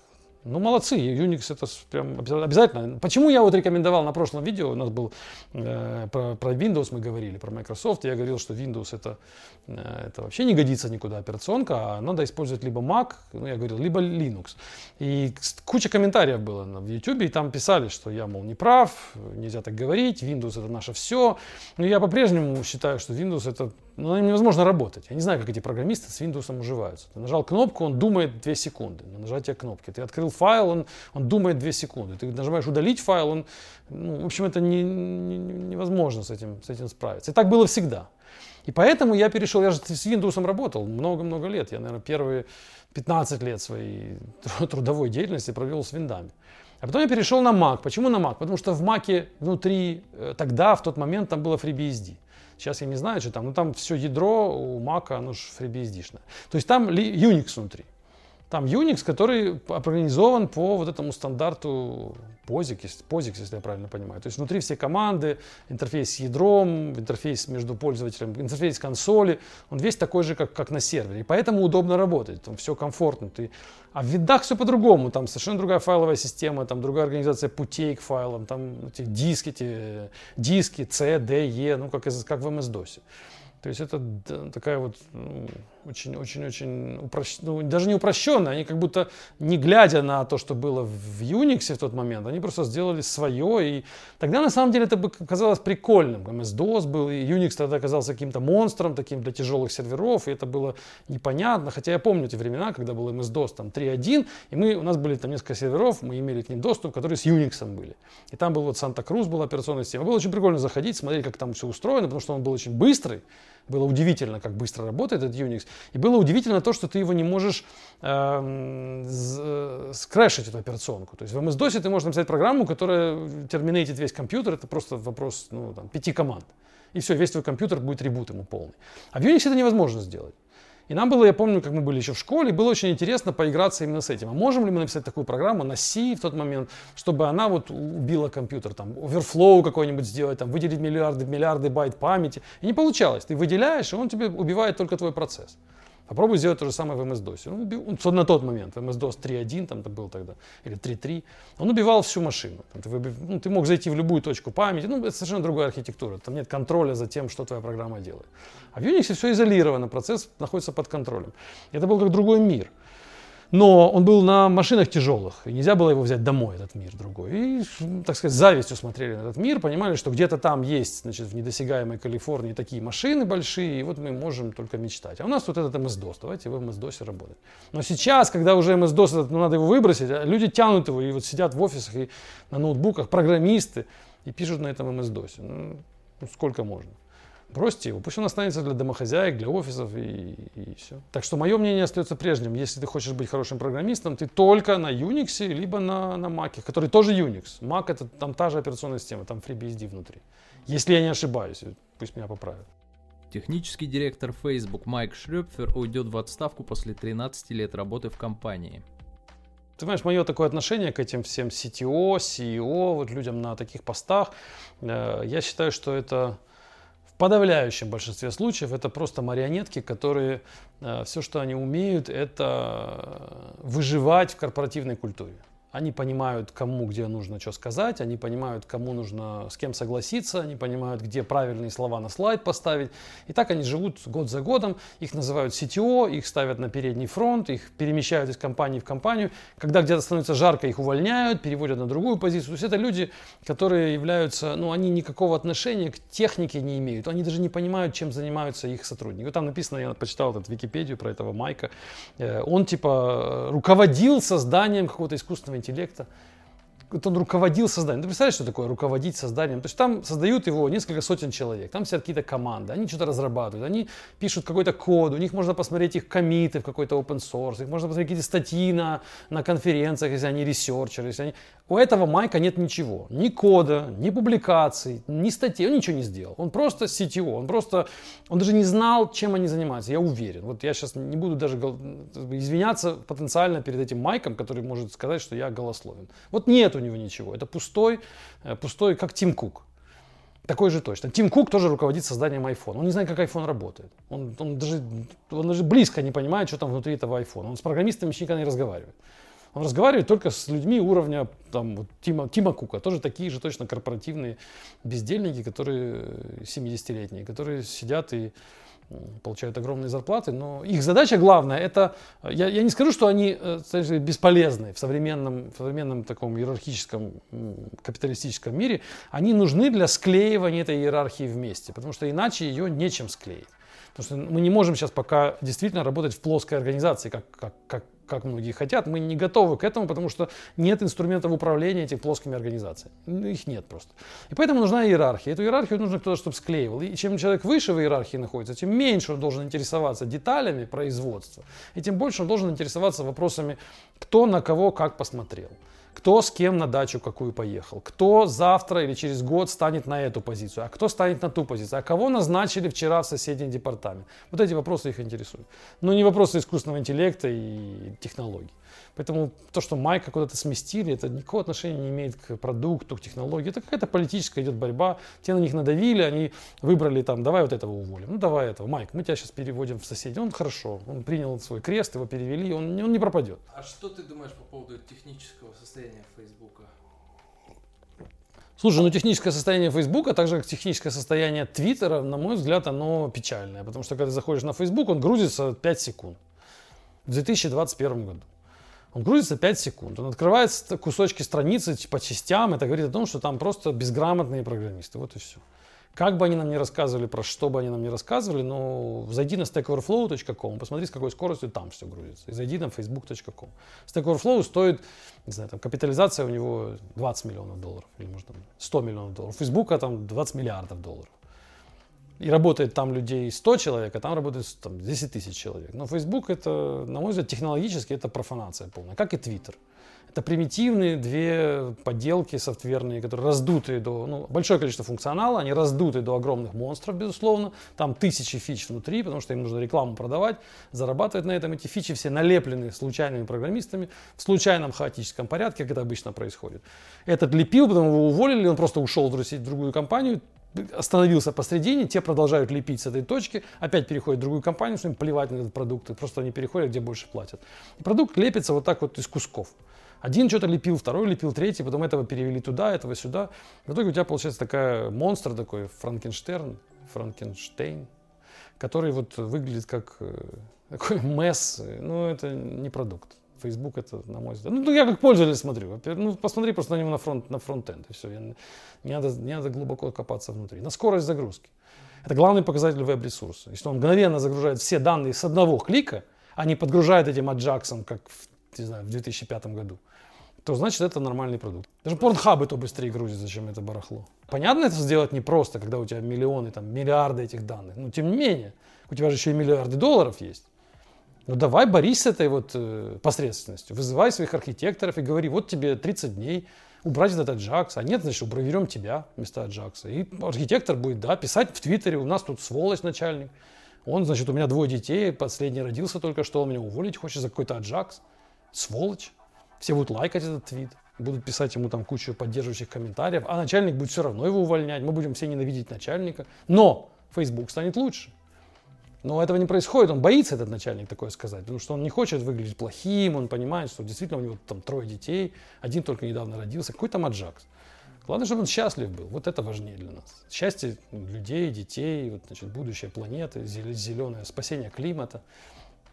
Ну, молодцы, Unix это прям обязательно. Почему я вот рекомендовал на прошлом видео, у нас был э, про, про Windows мы говорили, про Microsoft, я говорил, что Windows это, э, это вообще не годится никуда операционка, а надо использовать либо Mac, ну, я говорил, либо Linux. И куча комментариев было в YouTube, и там писали, что я, мол, не прав, нельзя так говорить, Windows это наше все. Но я по-прежнему считаю, что Windows это ну, на нем невозможно работать. Я не знаю, как эти программисты с Windows уживаются. Ты нажал кнопку, он думает 2 секунды на нажатие кнопки. Ты открыл файл, он, он думает 2 секунды. Ты нажимаешь удалить файл, он, ну, в общем, это не, не, невозможно с этим, с этим справиться. И так было всегда. И поэтому я перешел, я же с Windows работал много-много лет. Я, наверное, первые 15 лет своей *laughs* трудовой деятельности провел с виндами. А потом я перешел на Mac. Почему на Mac? Потому что в Mac внутри, э, тогда, в тот момент, там было FreeBSD. Сейчас я не знаю, что там, но там все ядро у Mac, оно же FreeBSD-шное. То есть там Unix внутри. Там Unix, который организован по вот этому стандарту POSIX, POSIX, если я правильно понимаю. То есть внутри все команды, интерфейс с ядром, интерфейс между пользователем, интерфейс консоли, он весь такой же, как, как на сервере. И поэтому удобно работать, там все комфортно. Ты... А в видах все по-другому, там совершенно другая файловая система, там другая организация путей к файлам, там эти диски, эти диски C, D, E, ну как, как в MS-DOS. То есть это такая вот очень-очень-очень упрощ... ну, даже не упрощенная, они как будто не глядя на то, что было в Unix в тот момент, они просто сделали свое, и тогда на самом деле это бы казалось прикольным. MS-DOS был, и Unix тогда оказался каким-то монстром таким для тяжелых серверов, и это было непонятно, хотя я помню эти времена, когда был MS-DOS там 3.1, и мы, у нас были там несколько серверов, мы имели к ним доступ, которые с Unix были. И там был вот Санта-Крус, была операционная система. Было очень прикольно заходить, смотреть, как там все устроено, потому что он был очень быстрый, было удивительно, как быстро работает этот Unix. И было удивительно то, что ты его не можешь эм, э, скрэшить, эту операционку. То есть в MS-DOS ты можешь написать программу, которая терминейтит весь компьютер. Это просто вопрос ну, там, пяти команд. И все, весь твой компьютер будет ребут ему полный. А в Unix это невозможно сделать. И нам было, я помню, как мы были еще в школе, было очень интересно поиграться именно с этим. А можем ли мы написать такую программу на C в тот момент, чтобы она вот убила компьютер, там, overflow какой-нибудь сделать, там, выделить миллиарды, миллиарды байт памяти. И не получалось. Ты выделяешь, и он тебе убивает только твой процесс. Попробуй сделать то же самое в MS-DOS. Он убил, на тот момент, MS-DOS 3.1 там это был тогда, или 3.3, он убивал всю машину. Там, ты, ну, ты мог зайти в любую точку памяти, ну, это совершенно другая архитектура, там нет контроля за тем, что твоя программа делает. А в Unix все изолировано, процесс находится под контролем. Это был как другой мир. Но он был на машинах тяжелых, и нельзя было его взять домой, этот мир другой. И, так сказать, завистью смотрели на этот мир, понимали, что где-то там есть, значит, в недосягаемой Калифорнии такие машины большие, и вот мы можем только мечтать. А у нас вот этот MS-DOS, давайте в MS-DOS работать. Но сейчас, когда уже MS-DOS, этот, ну, надо его выбросить, а люди тянут его, и вот сидят в офисах и на ноутбуках, программисты, и пишут на этом MS-DOS. Ну, сколько можно? Бросьте его, пусть он останется для домохозяек, для офисов и, и все. Так что мое мнение остается прежним. Если ты хочешь быть хорошим программистом, ты только на Unix, либо на, на Mac, который тоже Unix. Mac это там та же операционная система, там FreeBSD внутри. Если я не ошибаюсь, пусть меня поправят. Технический директор Facebook Майк Шрёпфер уйдет в отставку после 13 лет работы в компании. Ты знаешь, мое такое отношение к этим всем CTO, CEO, вот людям на таких постах, э, я считаю, что это подавляющем большинстве случаев это просто марионетки, которые э, все, что они умеют, это выживать в корпоративной культуре. Они понимают, кому где нужно что сказать, они понимают, кому нужно с кем согласиться, они понимают, где правильные слова на слайд поставить. И так они живут год за годом. Их называют CTO, их ставят на передний фронт, их перемещают из компании в компанию. Когда где-то становится жарко, их увольняют, переводят на другую позицию. То есть это люди, которые являются, ну, они никакого отношения к технике не имеют. Они даже не понимают, чем занимаются их сотрудники. Вот там написано, я почитал этот Википедию про этого Майка. Э, он типа руководил созданием какого-то искусственного интеллекта он руководил созданием. Ты представляешь, что такое руководить созданием? То есть там создают его несколько сотен человек, там сидят какие-то команды, они что-то разрабатывают, они пишут какой-то код, у них можно посмотреть их комиты в какой-то open source, их можно посмотреть какие-то статьи на, на конференциях, если они ресерчеры, если они... У этого Майка нет ничего, ни кода, ни публикаций, ни статей, он ничего не сделал. Он просто CTO, он просто, он даже не знал, чем они занимаются, я уверен. Вот я сейчас не буду даже извиняться потенциально перед этим Майком, который может сказать, что я голословен. Вот нет у него ничего, это пустой, э, пустой, как Тим Кук. Такой же точно. Тим Кук тоже руководит созданием iPhone. Он не знает, как iPhone работает. Он, он, даже, он даже близко не понимает, что там внутри этого iPhone. Он с программистами еще никогда не разговаривает. Он разговаривает только с людьми уровня там, вот, Тима, Тима Кука, тоже такие же точно корпоративные бездельники, которые 70-летние, которые сидят и получают огромные зарплаты, но их задача главная, это, я, я не скажу, что они сказать, бесполезны в современном, в современном таком иерархическом капиталистическом мире, они нужны для склеивания этой иерархии вместе, потому что иначе ее нечем склеить. Потому что мы не можем сейчас пока действительно работать в плоской организации, как, как, как, как многие хотят. Мы не готовы к этому, потому что нет инструментов управления этими плоскими организациями. Ну, их нет просто. И поэтому нужна иерархия. Эту иерархию нужно кто-то, чтобы склеивал. И чем человек выше в иерархии находится, тем меньше он должен интересоваться деталями производства. И тем больше он должен интересоваться вопросами, кто на кого как посмотрел кто с кем на дачу какую поехал, кто завтра или через год станет на эту позицию, а кто станет на ту позицию, а кого назначили вчера в соседний департамент. Вот эти вопросы их интересуют. Но не вопросы искусственного интеллекта и технологий. Поэтому то, что Майка куда-то сместили, это никакого отношения не имеет к продукту, к технологии. Это какая-то политическая идет борьба. Те на них надавили, они выбрали там, давай вот этого уволим. Ну давай этого. Майк, мы тебя сейчас переводим в соседей. Он хорошо, он принял свой крест, его перевели, он, он не пропадет. А что ты думаешь по поводу технического состояния Фейсбука? Слушай, ну техническое состояние Фейсбука, так же как техническое состояние Твиттера, на мой взгляд, оно печальное. Потому что когда ты заходишь на Фейсбук, он грузится 5 секунд. В 2021 году. Он грузится 5 секунд. Он открывает кусочки страницы по частям. Это говорит о том, что там просто безграмотные программисты. Вот и все. Как бы они нам не рассказывали, про что бы они нам не рассказывали, но зайди на stackoverflow.com, посмотри, с какой скоростью там все грузится. И зайди на facebook.com. Stack Overflow стоит, не знаю, там капитализация у него 20 миллионов долларов, или может 100 миллионов долларов. Facebook там 20 миллиардов долларов и работает там людей 100 человек, а там работает там, 10 тысяч человек. Но Facebook это, на мой взгляд, технологически это профанация полная, как и Twitter. Это примитивные две подделки софтверные, которые раздутые до, ну, большое количество функционала, они раздуты до огромных монстров, безусловно. Там тысячи фич внутри, потому что им нужно рекламу продавать, зарабатывать на этом. Эти фичи все налеплены случайными программистами в случайном хаотическом порядке, как это обычно происходит. Этот лепил, потом его уволили, он просто ушел в другую компанию, остановился посредине, те продолжают лепить с этой точки, опять переходят в другую компанию, что им плевать на этот продукт, просто они переходят, где больше платят. И продукт лепится вот так вот из кусков. Один что-то лепил, второй лепил, третий, потом этого перевели туда, этого сюда. В итоге у тебя получается такая монстр такой, Франкенштерн, Франкенштейн, который вот выглядит как э, *laughs* такой месс, ну это не продукт. Facebook это, на мой взгляд. Ну, я как пользователь смотрю. Ну, посмотри просто на него на, фронт, на фронтенд, и все. Не, надо, не надо глубоко копаться внутри. На скорость загрузки. Это главный показатель веб-ресурса. Если он мгновенно загружает все данные с одного клика, а не подгружает этим аджаксом, как в, не знаю, в 2005 году, то значит это нормальный продукт. Даже порнхабы то быстрее грузит, зачем это барахло. Понятно, это сделать непросто, когда у тебя миллионы, там, миллиарды этих данных. Но тем не менее, у тебя же еще и миллиарды долларов есть. Ну давай борись с этой вот э, посредственностью. Вызывай своих архитекторов и говори, вот тебе 30 дней убрать этот Аджакс. А нет, значит, уберем тебя вместо Аджакса. И архитектор будет, да, писать в Твиттере, у нас тут сволочь начальник. Он, значит, у меня двое детей, последний родился только что, он меня уволить хочет за какой-то Аджакс. Сволочь. Все будут лайкать этот твит, будут писать ему там кучу поддерживающих комментариев, а начальник будет все равно его увольнять, мы будем все ненавидеть начальника. Но Facebook станет лучше. Но этого не происходит, он боится, этот начальник, такое сказать, потому что он не хочет выглядеть плохим, он понимает, что действительно у него там трое детей, один только недавно родился, какой там Аджакс. Главное, чтобы он счастлив был, вот это важнее для нас. Счастье людей, детей, вот, значит, будущее планеты, зеленое, спасение климата.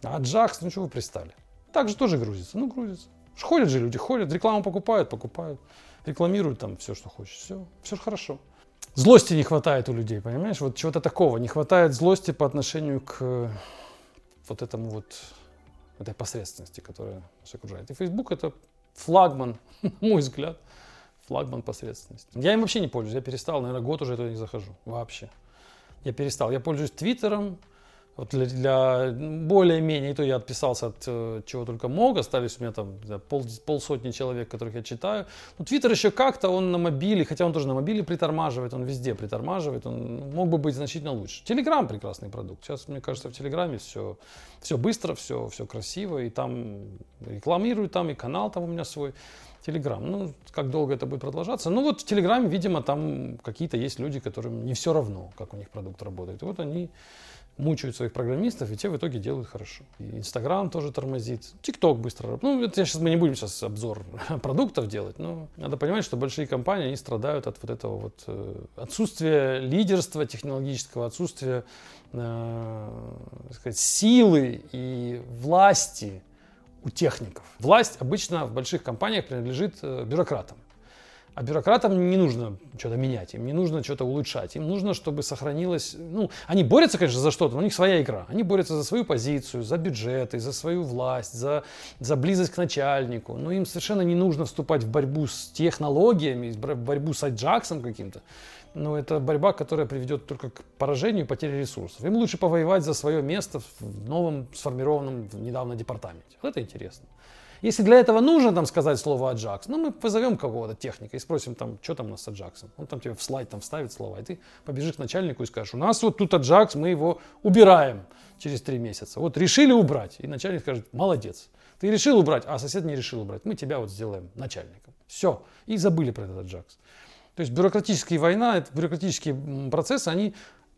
А Аджакс, ну что вы пристали? Так же тоже грузится, ну грузится. Ходят же люди, ходят, рекламу покупают, покупают, рекламируют там все, что хочешь, все, все хорошо. Злости не хватает у людей, понимаешь? Вот чего-то такого. Не хватает злости по отношению к вот этому вот, этой посредственности, которая нас окружает. И Facebook это флагман, на *laughs* мой взгляд, флагман посредственности. Я им вообще не пользуюсь, я перестал, наверное, год уже это не захожу, вообще. Я перестал, я пользуюсь Твиттером, вот для, для более-менее, и то я отписался от э, чего только мог, остались у меня там да, пол, полсотни человек, которых я читаю. Ну, Твиттер еще как-то, он на мобиле, хотя он тоже на мобиле притормаживает, он везде притормаживает, он мог бы быть значительно лучше. Телеграм прекрасный продукт. Сейчас, мне кажется, в Телеграме все, все быстро, все, все красиво, и там рекламируют, там и канал там у меня свой. Телеграм. Ну, как долго это будет продолжаться? Ну, вот в Телеграме, видимо, там какие-то есть люди, которым не все равно, как у них продукт работает. Вот они мучают своих программистов, и те в итоге делают хорошо. Инстаграм тоже тормозит, ТикТок быстро. Ну, это сейчас мы не будем сейчас обзор *laughs* продуктов делать, но надо понимать, что большие компании, они страдают от вот этого вот э, отсутствия лидерства технологического, отсутствия э, сказать, силы и власти у техников. Власть обычно в больших компаниях принадлежит э, бюрократам. А бюрократам не нужно что-то менять, им не нужно что-то улучшать. Им нужно, чтобы сохранилось... Ну, они борются, конечно, за что-то, но у них своя игра. Они борются за свою позицию, за бюджеты, за свою власть, за, за близость к начальнику. Но им совершенно не нужно вступать в борьбу с технологиями, в борьбу с Аджаксом каким-то. Но это борьба, которая приведет только к поражению и потере ресурсов. Им лучше повоевать за свое место в новом сформированном недавно департаменте. Вот это интересно. Если для этого нужно там сказать слово Аджакс, ну мы позовем кого-то техника и спросим там, что там у нас с Аджаксом. Он там тебе в слайд там вставит слова, и ты побежишь к начальнику и скажешь, у нас вот тут Аджакс, мы его убираем через три месяца. Вот решили убрать. И начальник скажет, молодец. Ты решил убрать, а сосед не решил убрать. Мы тебя вот сделаем начальником. Все. И забыли про этот Аджакс. То есть бюрократические война, бюрократические процессы, они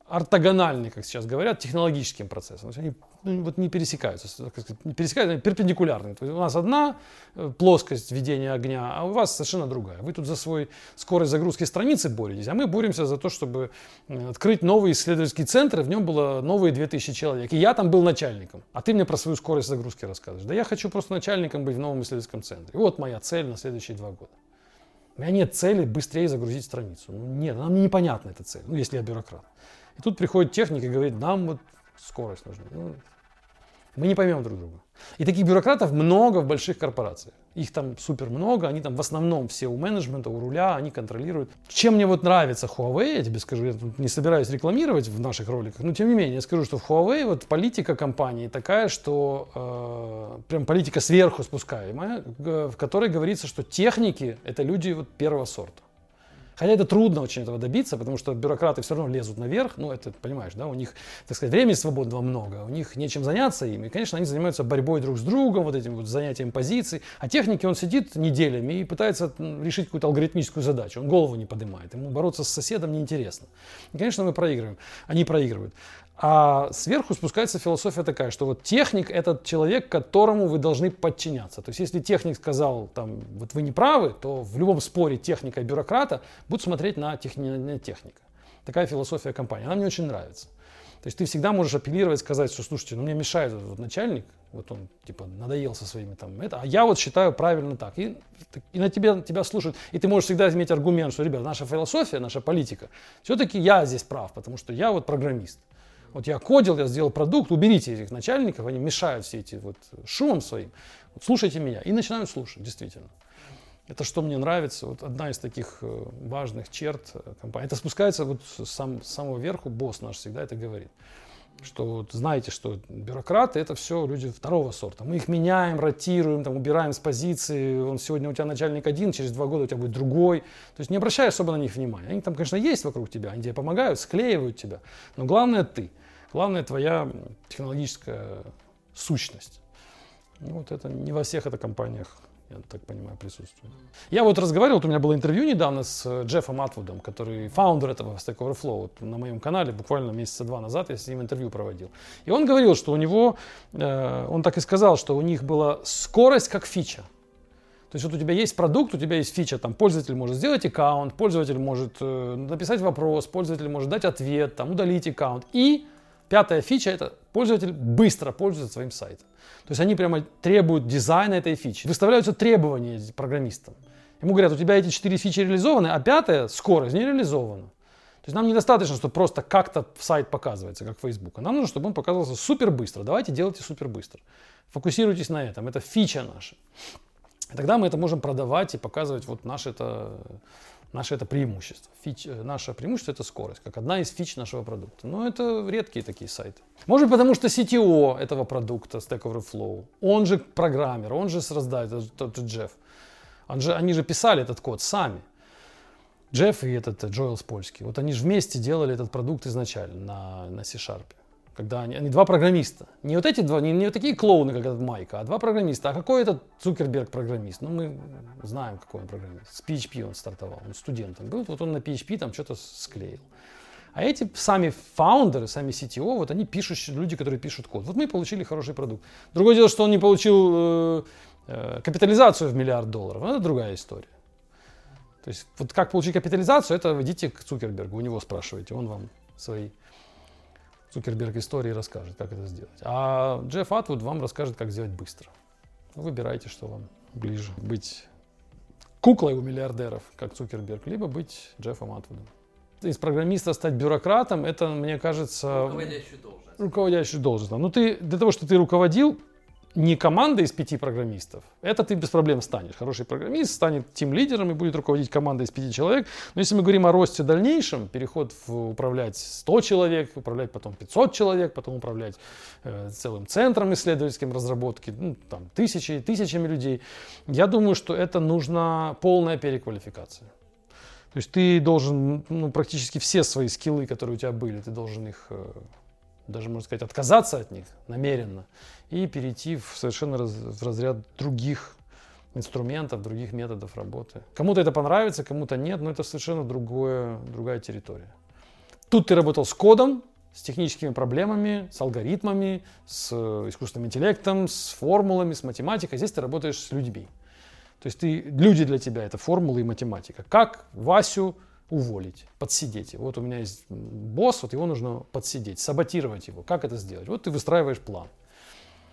ортогональны, как сейчас говорят, технологическим процессом. То есть они ну, вот не пересекаются, сказать, не пересекаются, они перпендикулярны. То есть у нас одна э, плоскость ведения огня, а у вас совершенно другая. Вы тут за свой скорость загрузки страницы боретесь, а мы боремся за то, чтобы э, открыть новый исследовательский центр, и в нем было новые 2000 человек. И я там был начальником, а ты мне про свою скорость загрузки рассказываешь. Да я хочу просто начальником быть в новом исследовательском центре. И вот моя цель на следующие два года. У меня нет цели быстрее загрузить страницу. Ну, нет, нам непонятна эта цель, ну, если я бюрократ. И тут приходит техник и говорит, нам вот скорость нужна. Ну, мы не поймем друг друга. И таких бюрократов много в больших корпорациях. Их там супер много, они там в основном все у менеджмента, у руля, они контролируют. Чем мне вот нравится Huawei, я тебе скажу, я тут не собираюсь рекламировать в наших роликах, но тем не менее, я скажу, что в Huawei вот политика компании такая, что э, прям политика сверху спускаемая, в которой говорится, что техники это люди вот первого сорта. Хотя это трудно очень этого добиться, потому что бюрократы все равно лезут наверх, ну это понимаешь, да, у них, так сказать, времени свободного много, у них нечем заняться им, и, конечно, они занимаются борьбой друг с другом, вот этим вот занятием позиций, а техники он сидит неделями и пытается решить какую-то алгоритмическую задачу, он голову не поднимает, ему бороться с соседом неинтересно. И, конечно, мы проигрываем, они проигрывают. А сверху спускается философия такая, что вот техник это человек, которому вы должны подчиняться. То есть если техник сказал, там, вот вы не правы, то в любом споре техника и бюрократа будут смотреть на, техни- на техника. Такая философия компании. Она мне очень нравится. То есть ты всегда можешь апеллировать, сказать, что слушайте, ну мне мешает этот вот начальник, вот он типа надоел со своими там это, а я вот считаю правильно так. И, и на тебя, тебя слушают. И ты можешь всегда иметь аргумент, что, ребят, наша философия, наша политика, все-таки я здесь прав, потому что я вот программист. Вот я кодил, я сделал продукт, уберите этих начальников, они мешают все эти вот шумом своим. Вот слушайте меня. И начинают слушать, действительно. Это что мне нравится, вот одна из таких э, важных черт э, компании. Это спускается вот сам, с самого верху, босс наш всегда это говорит что вот знаете, что бюрократы это все люди второго сорта. Мы их меняем, ротируем, там, убираем с позиции. Он сегодня у тебя начальник один, через два года у тебя будет другой. То есть не обращай особо на них внимания. Они там, конечно, есть вокруг тебя, они тебе помогают, склеивают тебя. Но главное ты. Главное твоя технологическая сущность. Ну, вот это не во всех это компаниях я так понимаю, присутствует. Я вот разговаривал, вот у меня было интервью недавно с э, Джеффом Атвудом, который фаундер этого Stack Overflow. Вот на моем канале буквально месяца два назад я с ним интервью проводил. И он говорил, что у него, э, он так и сказал, что у них была скорость как фича. То есть вот у тебя есть продукт, у тебя есть фича, там пользователь может сделать аккаунт, пользователь может э, написать вопрос, пользователь может дать ответ, там удалить аккаунт. И пятая фича это пользователь быстро пользуется своим сайтом. То есть они прямо требуют дизайна этой фичи. Выставляются требования программистам. Ему говорят, у тебя эти четыре фичи реализованы, а пятая, скорость, не реализована. То есть нам недостаточно, чтобы просто как-то сайт показывается, как Facebook. Нам нужно, чтобы он показывался супер быстро. Давайте делайте супер быстро. Фокусируйтесь на этом. Это фича наша. И тогда мы это можем продавать и показывать вот наше это, наше это преимущество. Фич, э, наше преимущество это скорость, как одна из фич нашего продукта. Но это редкие такие сайты. Может потому что CTO этого продукта, Stack Overflow, он же программер, он же создает, тот Джефф. Он же, они же писали этот код сами. Джефф и этот э, Джоэл Спольский. Вот они же вместе делали этот продукт изначально на, на C-Sharp. Когда они, они два программиста. Не вот эти два, не, не вот такие клоуны, как этот Майка, а два программиста. А какой этот Цукерберг программист? Ну, мы знаем, какой он программист. С PHP он стартовал, он студентом был. Вот он на PHP там что-то склеил. А эти сами фаундеры, сами CTO, вот они пишут, люди, которые пишут код. Вот мы получили хороший продукт. Другое дело, что он не получил э, э, капитализацию в миллиард долларов. Это другая история. То есть вот как получить капитализацию, это идите к Цукербергу, у него спрашивайте, он вам свои Цукерберг истории расскажет, как это сделать. А Джефф Атвуд вам расскажет, как сделать быстро. Выбирайте, что вам ближе. Быть куклой у миллиардеров, как Цукерберг, либо быть Джеффом Атвудом. Из программиста стать бюрократом, это, мне кажется... Руководящую должность. Руководящую должность. Ну, ты, для того, чтобы ты руководил, не команда из пяти программистов, это ты без проблем станешь. Хороший программист станет тим-лидером и будет руководить командой из пяти человек. Но если мы говорим о росте дальнейшем, переход в управлять 100 человек, управлять потом 500 человек, потом управлять э, целым центром исследовательским разработки, ну, там, тысячи, тысячами людей, я думаю, что это нужна полная переквалификация. То есть ты должен ну, практически все свои скиллы, которые у тебя были, ты должен их э, даже, можно сказать, отказаться от них намеренно и перейти в совершенно раз, в разряд других инструментов, других методов работы. Кому-то это понравится, кому-то нет, но это совершенно другое, другая территория. Тут ты работал с кодом, с техническими проблемами, с алгоритмами, с искусственным интеллектом, с формулами, с математикой. Здесь ты работаешь с людьми. То есть ты, люди для тебя это формулы и математика. Как Васю уволить, подсидеть. Вот у меня есть босс, вот его нужно подсидеть, саботировать его. Как это сделать? Вот ты выстраиваешь план.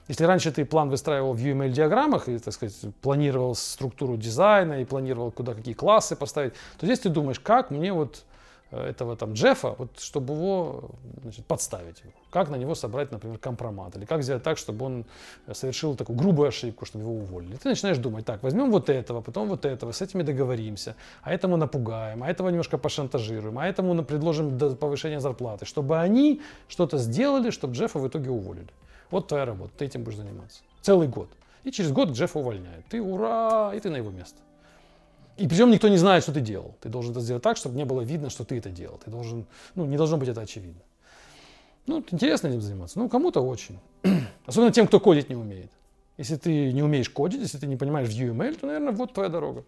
Если раньше ты план выстраивал в UML-диаграммах и, так сказать, планировал структуру дизайна и планировал, куда какие классы поставить, то здесь ты думаешь, как мне вот этого там Джеффа, вот, чтобы его значит, подставить, его. как на него собрать, например, компромат, или как сделать так, чтобы он совершил такую грубую ошибку, чтобы его уволили. Ты начинаешь думать, так, возьмем вот этого, потом вот этого, с этими договоримся, а этому напугаем, а этого немножко пошантажируем, а этому предложим повышение зарплаты, чтобы они что-то сделали, чтобы Джеффа в итоге уволили. Вот твоя работа, ты этим будешь заниматься. Целый год. И через год Джеффа увольняют. Ты ура, и ты на его место. И причем никто не знает, что ты делал. Ты должен это сделать так, чтобы не было видно, что ты это делал. Ты должен, ну, не должно быть это очевидно. Ну, интересно этим заниматься. Ну, кому-то очень. *clears throat* Особенно тем, кто кодить не умеет. Если ты не умеешь кодить, если ты не понимаешь UML, то, наверное, вот твоя дорога.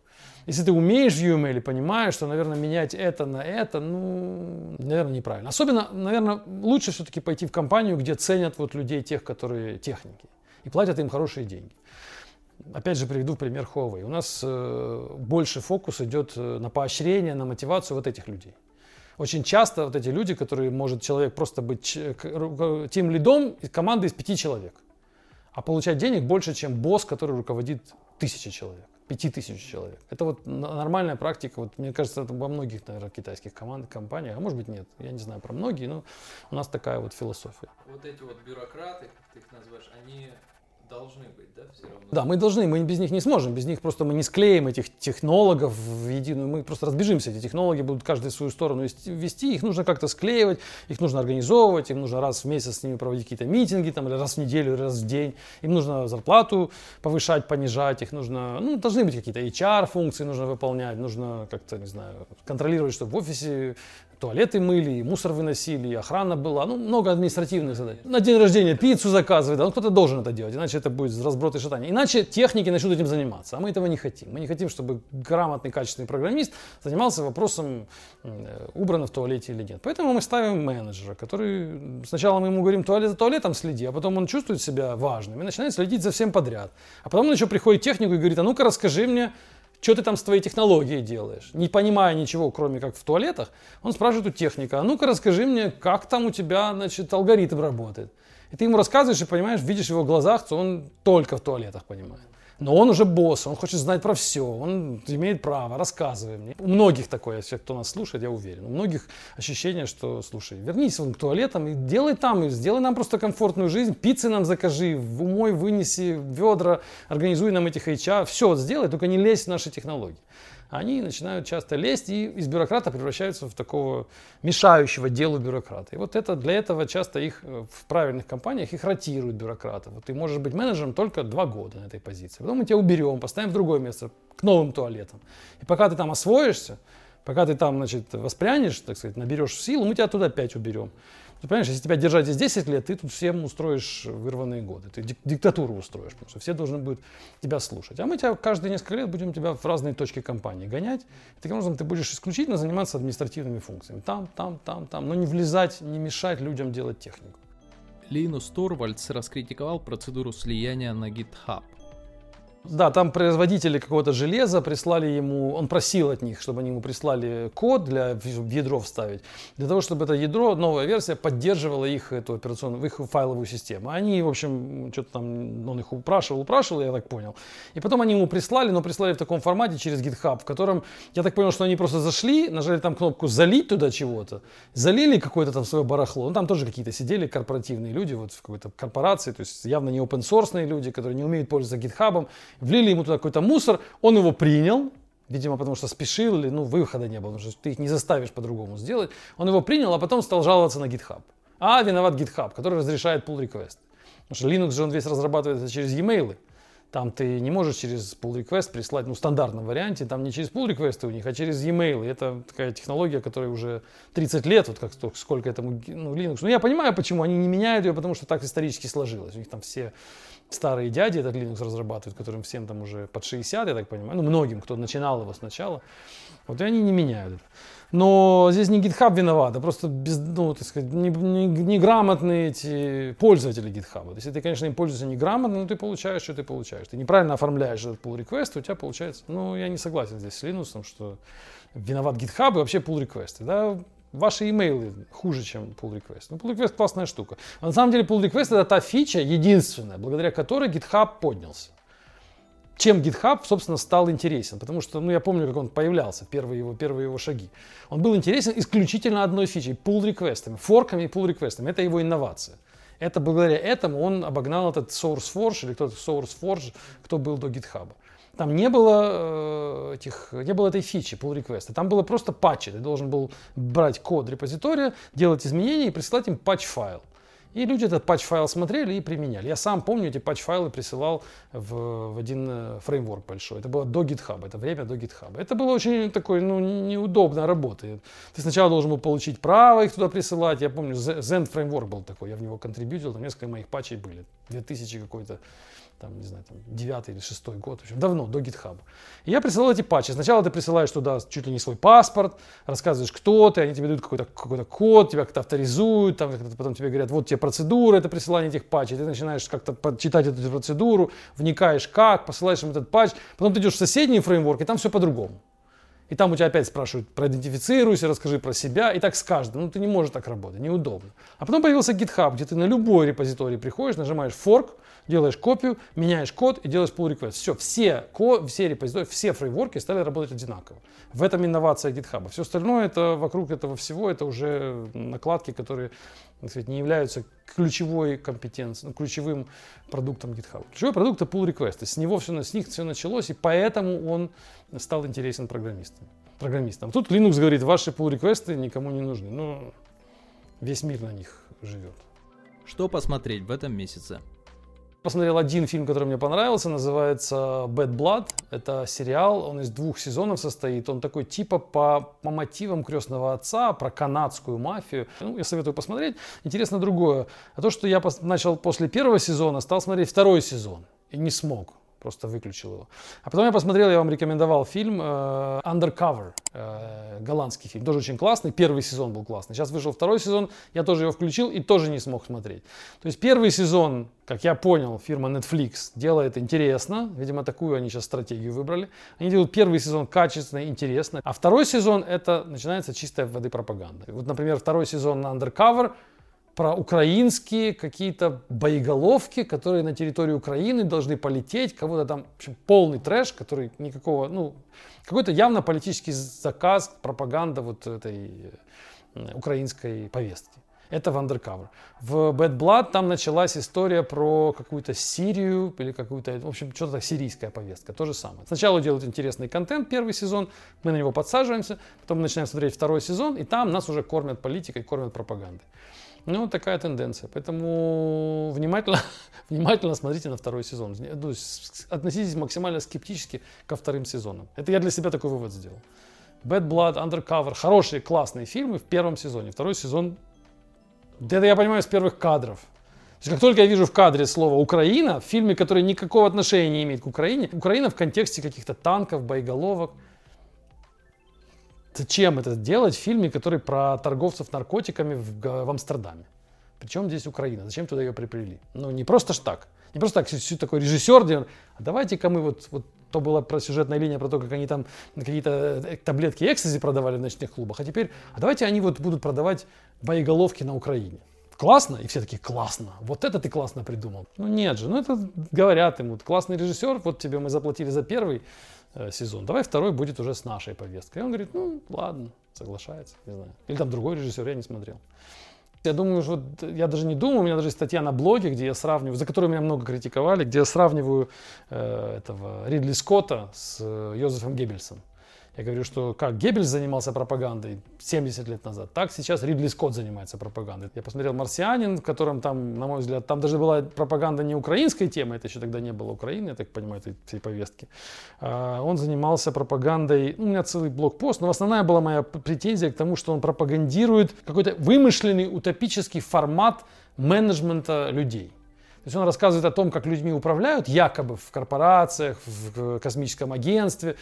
Если ты умеешь UML и понимаешь, что, наверное, менять это на это, ну, наверное, неправильно. Особенно, наверное, лучше все-таки пойти в компанию, где ценят вот людей тех, которые техники, и платят им хорошие деньги. Опять же приведу пример Huawei. У нас э, больше фокус идет э, на поощрение, на мотивацию вот этих людей. Очень часто вот эти люди, которые может человек просто быть тем лидом команды из пяти человек, а получать денег больше, чем босс, который руководит тысячи человек, пяти тысяч человек. Это вот нормальная практика. Вот, мне кажется, это во многих, наверное, китайских команд, компаниях, а может быть нет. Я не знаю про многие, но у нас такая вот философия. Вот эти вот бюрократы, ты их называешь, они должны быть, да, все равно? Да, мы должны, мы без них не сможем, без них просто мы не склеим этих технологов в единую, мы просто разбежимся, эти технологии будут каждый в свою сторону вести, их нужно как-то склеивать, их нужно организовывать, им нужно раз в месяц с ними проводить какие-то митинги, там, или раз в неделю, раз в день, им нужно зарплату повышать, понижать, их нужно, ну, должны быть какие-то HR-функции нужно выполнять, нужно как-то, не знаю, контролировать, чтобы в офисе туалеты мыли, и мусор выносили, и охрана была, ну, много административных задач. На день рождения пиццу заказывать, да, ну, кто-то должен это делать, иначе это будет разброд и шатание. Иначе техники начнут этим заниматься, а мы этого не хотим. Мы не хотим, чтобы грамотный, качественный программист занимался вопросом, э, убрано в туалете или нет. Поэтому мы ставим менеджера, который, сначала мы ему говорим, туалет за туалетом следи, а потом он чувствует себя важным и начинает следить за всем подряд. А потом он еще приходит технику и говорит, а ну-ка расскажи мне, что ты там с твоей технологией делаешь? Не понимая ничего, кроме как в туалетах, он спрашивает у техника, а ну-ка расскажи мне, как там у тебя, значит, алгоритм работает. И ты ему рассказываешь и понимаешь, видишь в его глазах, что он только в туалетах понимает. Но он уже босс, он хочет знать про все, он имеет право, рассказывай мне. У многих такое, все, кто нас слушает, я уверен, у многих ощущение, что, слушай, вернись вон к туалетам и делай там, и сделай нам просто комфортную жизнь, пиццы нам закажи, умой, вынеси ведра, организуй нам этих HR, все сделай, только не лезь в наши технологии они начинают часто лезть и из бюрократа превращаются в такого мешающего делу бюрократа. И вот это, для этого часто их э, в правильных компаниях их ротируют бюрократов. Вот ты можешь быть менеджером только два года на этой позиции. Потом мы тебя уберем, поставим в другое место, к новым туалетам. И пока ты там освоишься, пока ты там, значит, воспрянешь, так сказать, наберешь силу, мы тебя туда опять уберем. Ты понимаешь, если тебя держать здесь 10 лет, ты тут всем устроишь вырванные годы. Ты диктатуру устроишь, потому что все должны будут тебя слушать. А мы тебя каждые несколько лет будем тебя в разные точки компании гонять. Таким образом ты будешь исключительно заниматься административными функциями. Там, там, там, там. Но не влезать, не мешать людям делать технику. Линус Торвальдс раскритиковал процедуру слияния на GitHub. Да, там производители какого-то железа прислали ему, он просил от них, чтобы они ему прислали код для в ядро вставить, для того, чтобы это ядро, новая версия, поддерживала их эту операционную, их файловую систему. Они, в общем, что-то там, он их упрашивал, упрашивал, я так понял. И потом они ему прислали, но прислали в таком формате через GitHub, в котором, я так понял, что они просто зашли, нажали там кнопку «залить туда чего-то», залили какое-то там свое барахло, ну там тоже какие-то сидели корпоративные люди, вот в какой-то корпорации, то есть явно не open source люди, которые не умеют пользоваться GitHub, влили ему туда какой-то мусор, он его принял, видимо, потому что спешил или, ну, выхода не было, потому что ты их не заставишь по-другому сделать. Он его принял, а потом стал жаловаться на GitHub. А, виноват GitHub, который разрешает pull request. Потому что Linux же он весь разрабатывается через e-mail. Там ты не можешь через pull request прислать, ну, в стандартном варианте, там не через pull request у них, а через e-mail. И это такая технология, которая уже 30 лет, вот как сколько этому ну, Linux. Ну, я понимаю, почему они не меняют ее, потому что так исторически сложилось. У них там все старые дяди этот Linux разрабатывают, которым всем там уже под 60, я так понимаю, ну, многим, кто начинал его сначала, вот и они не меняют это. Но здесь не GitHub виноват, а просто без, ну, так сказать, неграмотные не, не эти пользователи GitHub. Если ты, конечно, им пользуешься неграмотно, но ты получаешь, что ты получаешь. Ты неправильно оформляешь этот pull request, у тебя получается, ну, я не согласен здесь с Linux, что виноват GitHub и вообще pull request. Да, ваши имейлы хуже, чем pull request. Ну, pull request классная штука. Но на самом деле pull request это та фича единственная, благодаря которой GitHub поднялся. Чем GitHub, собственно, стал интересен. Потому что, ну, я помню, как он появлялся, первые его, первые его шаги. Он был интересен исключительно одной фичей, pull request ами, форками и pull request ами. Это его инновация. Это благодаря этому он обогнал этот SourceForge или кто-то SourceForge, кто был до GitHub. Там не было, э, этих, не было этой фичи pull request. Там было просто патчи. Ты должен был брать код репозитория, делать изменения и присылать им патч-файл. И люди этот патч-файл смотрели и применяли. Я сам помню, эти патч-файлы присылал в, в один э, фреймворк большой. Это было до GitHub, это время до GitHub. Это было очень такой, ну, неудобная работа. Ты сначала должен был получить право их туда присылать. Я помню, Zen фреймворк был такой, я в него контрибьютил, там несколько моих патчей были. 2000 какой-то там, не знаю, там, девятый или шестой год, в общем, давно, до GitHub. И я присылал эти патчи. Сначала ты присылаешь туда чуть ли не свой паспорт, рассказываешь, кто ты, они тебе дают какой-то какой код, тебя как-то авторизуют, там, потом тебе говорят, вот тебе процедура, это присылание этих патчей. Ты начинаешь как-то читать эту процедуру, вникаешь как, посылаешь им этот патч, потом ты идешь в соседний фреймворк, и там все по-другому. И там у тебя опять спрашивают, проидентифицируйся, расскажи про себя, и так с каждым. Ну, ты не можешь так работать, неудобно. А потом появился GitHub, где ты на любой репозиторий приходишь, нажимаешь fork, делаешь копию, меняешь код и делаешь pull request. Все, все, ко, все репозитории, все фреймворки стали работать одинаково. В этом инновация GitHub. Все остальное, это вокруг этого всего, это уже накладки, которые так сказать, не являются ключевой компетенцией, ну, ключевым продуктом GitHub. Ключевой продукт это pull request. С него все, с них все началось, и поэтому он стал интересен программистам. программистам. Тут Linux говорит, ваши pull реквесты никому не нужны. Но весь мир на них живет. Что посмотреть в этом месяце? Посмотрел один фильм, который мне понравился, называется Bad Blood. Это сериал, он из двух сезонов состоит. Он такой типа по, по мотивам крестного отца, про канадскую мафию. Ну, я советую посмотреть. Интересно другое. А то, что я начал после первого сезона, стал смотреть второй сезон и не смог просто выключил его. А потом я посмотрел, я вам рекомендовал фильм э, Undercover, э, голландский фильм, тоже очень классный, первый сезон был классный. Сейчас вышел второй сезон, я тоже его включил и тоже не смог смотреть. То есть первый сезон, как я понял, фирма Netflix делает интересно, видимо, такую они сейчас стратегию выбрали. Они делают первый сезон качественно, интересно, а второй сезон это начинается чистая воды пропаганда. Вот, например, второй сезон на Undercover про украинские какие-то боеголовки, которые на территории Украины должны полететь, кого-то там, в общем, полный трэш, который никакого, ну, какой-то явно политический заказ, пропаганда вот этой э, украинской повестки. Это в Undercover. В Bad Blood там началась история про какую-то Сирию или какую-то, в общем, что-то сирийская повестка. То же самое. Сначала делают интересный контент первый сезон, мы на него подсаживаемся, потом начинаем смотреть второй сезон, и там нас уже кормят политикой, кормят пропагандой. Ну, такая тенденция. Поэтому внимательно, *laughs* внимательно смотрите на второй сезон. Ну, относитесь максимально скептически ко вторым сезонам. Это я для себя такой вывод сделал. Bad Blood, Undercover, хорошие, классные фильмы в первом сезоне. Второй сезон это я понимаю с первых кадров. То есть, как только я вижу в кадре слово «Украина», в фильме, который никакого отношения не имеет к Украине, Украина в контексте каких-то танков, боеголовок. Зачем это делать в фильме, который про торговцев наркотиками в, в Амстердаме? Причем здесь Украина? Зачем туда ее приплели? Ну, не просто ж так. Не просто так, такой режиссер, где, а давайте-ка мы вот, вот то была про сюжетная линия, про то, как они там какие-то э, таблетки экстази продавали в ночных клубах. А теперь, а давайте они вот будут продавать боеголовки на Украине. Классно? И все такие, классно. Вот это ты классно придумал. Ну нет же, ну это говорят ему. Классный режиссер, вот тебе мы заплатили за первый э, сезон. Давай второй будет уже с нашей повесткой. И он говорит, ну ладно, соглашается, не знаю. Или там другой режиссер, я не смотрел. Я думаю, что я даже не думаю, у меня даже есть статья на блоге, где я сравниваю, за которую меня много критиковали, где я сравниваю э, этого Ридли Скотта с э, Йозефом Геббельсом. Я говорю, что как Геббельс занимался пропагандой 70 лет назад, так сейчас Ридли Скотт занимается пропагандой. Я посмотрел «Марсианин», в котором там, на мой взгляд, там даже была пропаганда не украинской темы, это еще тогда не было Украины, я так понимаю, этой всей повестки. А, он занимался пропагандой, ну, у меня целый блокпост, но основная была моя претензия к тому, что он пропагандирует какой-то вымышленный утопический формат менеджмента людей. То есть он рассказывает о том, как людьми управляют, якобы в корпорациях, в космическом агентстве,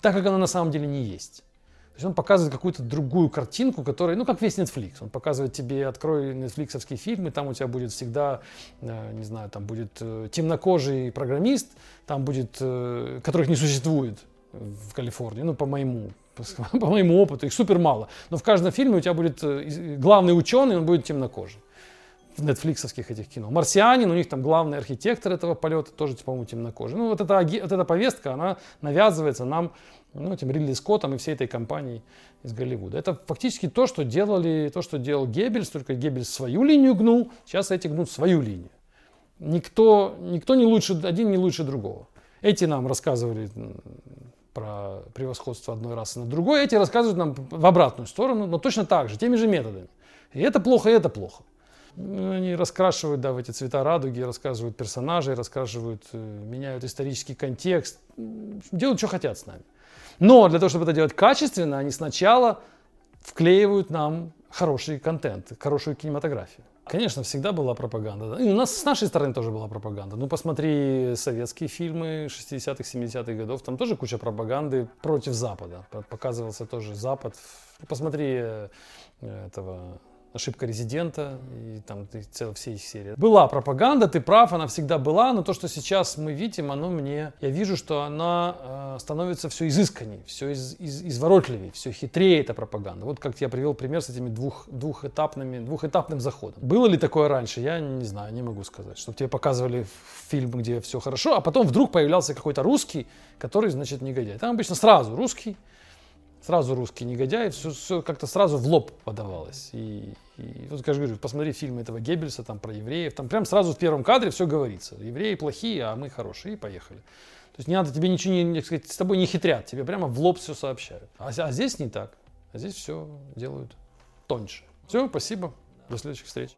так как оно на самом деле не есть. То есть он показывает какую-то другую картинку, которая, ну, как весь Netflix. Он показывает тебе, открой нетфликсовский фильм, и там у тебя будет всегда, э, не знаю, там будет э, темнокожий программист, там будет, э, которых не существует в Калифорнии, ну, по моему, по *laughs* моему опыту, их супер мало. Но в каждом фильме у тебя будет главный ученый, он будет темнокожий нетфликсовских этих кино. «Марсианин», у них там главный архитектор этого полета, тоже, по-моему, темнокожий. Ну, вот эта, вот эта повестка, она навязывается нам, ну, этим Ридли Скоттом и всей этой компанией из Голливуда. Это фактически то, что делали, то, что делал Геббельс, только Геббельс свою линию гнул, сейчас эти гнут свою линию. Никто, никто не лучше, один не лучше другого. Эти нам рассказывали про превосходство одной расы над другой, эти рассказывают нам в обратную сторону, но точно так же, теми же методами. И это плохо, и это плохо. Они раскрашивают, да, в эти цвета радуги, рассказывают персонажей, рассказывают, э, меняют исторический контекст, делают, что хотят с нами. Но для того, чтобы это делать качественно, они сначала вклеивают нам хороший контент, хорошую кинематографию. Конечно, всегда была пропаганда. И у нас с нашей стороны тоже была пропаганда. Ну, посмотри советские фильмы 60-х, 70-х годов. Там тоже куча пропаганды против Запада. Показывался тоже Запад. Посмотри э, этого ошибка резидента и там целая все их серии. Была пропаганда, ты прав, она всегда была, но то, что сейчас мы видим, оно мне, я вижу, что она э, становится все изысканней, все из, из, изворотливее, все хитрее эта пропаганда. Вот как я привел пример с этими двух, двухэтапными, двухэтапным заходом. Было ли такое раньше, я не знаю, не могу сказать, чтобы тебе показывали фильм, где все хорошо, а потом вдруг появлялся какой-то русский, который, значит, негодяй. Там обычно сразу русский, сразу русский негодяй, все, все как-то сразу в лоб подавалось. И, и вот, как говорю, посмотри фильмы этого Геббельса там про евреев, там прям сразу в первом кадре все говорится. Евреи плохие, а мы хорошие, и поехали. То есть не надо, тебе ничего не, не сказать, с тобой не хитрят, тебе прямо в лоб все сообщают. А, а здесь не так. А здесь все делают тоньше. Все, спасибо, до следующих встреч.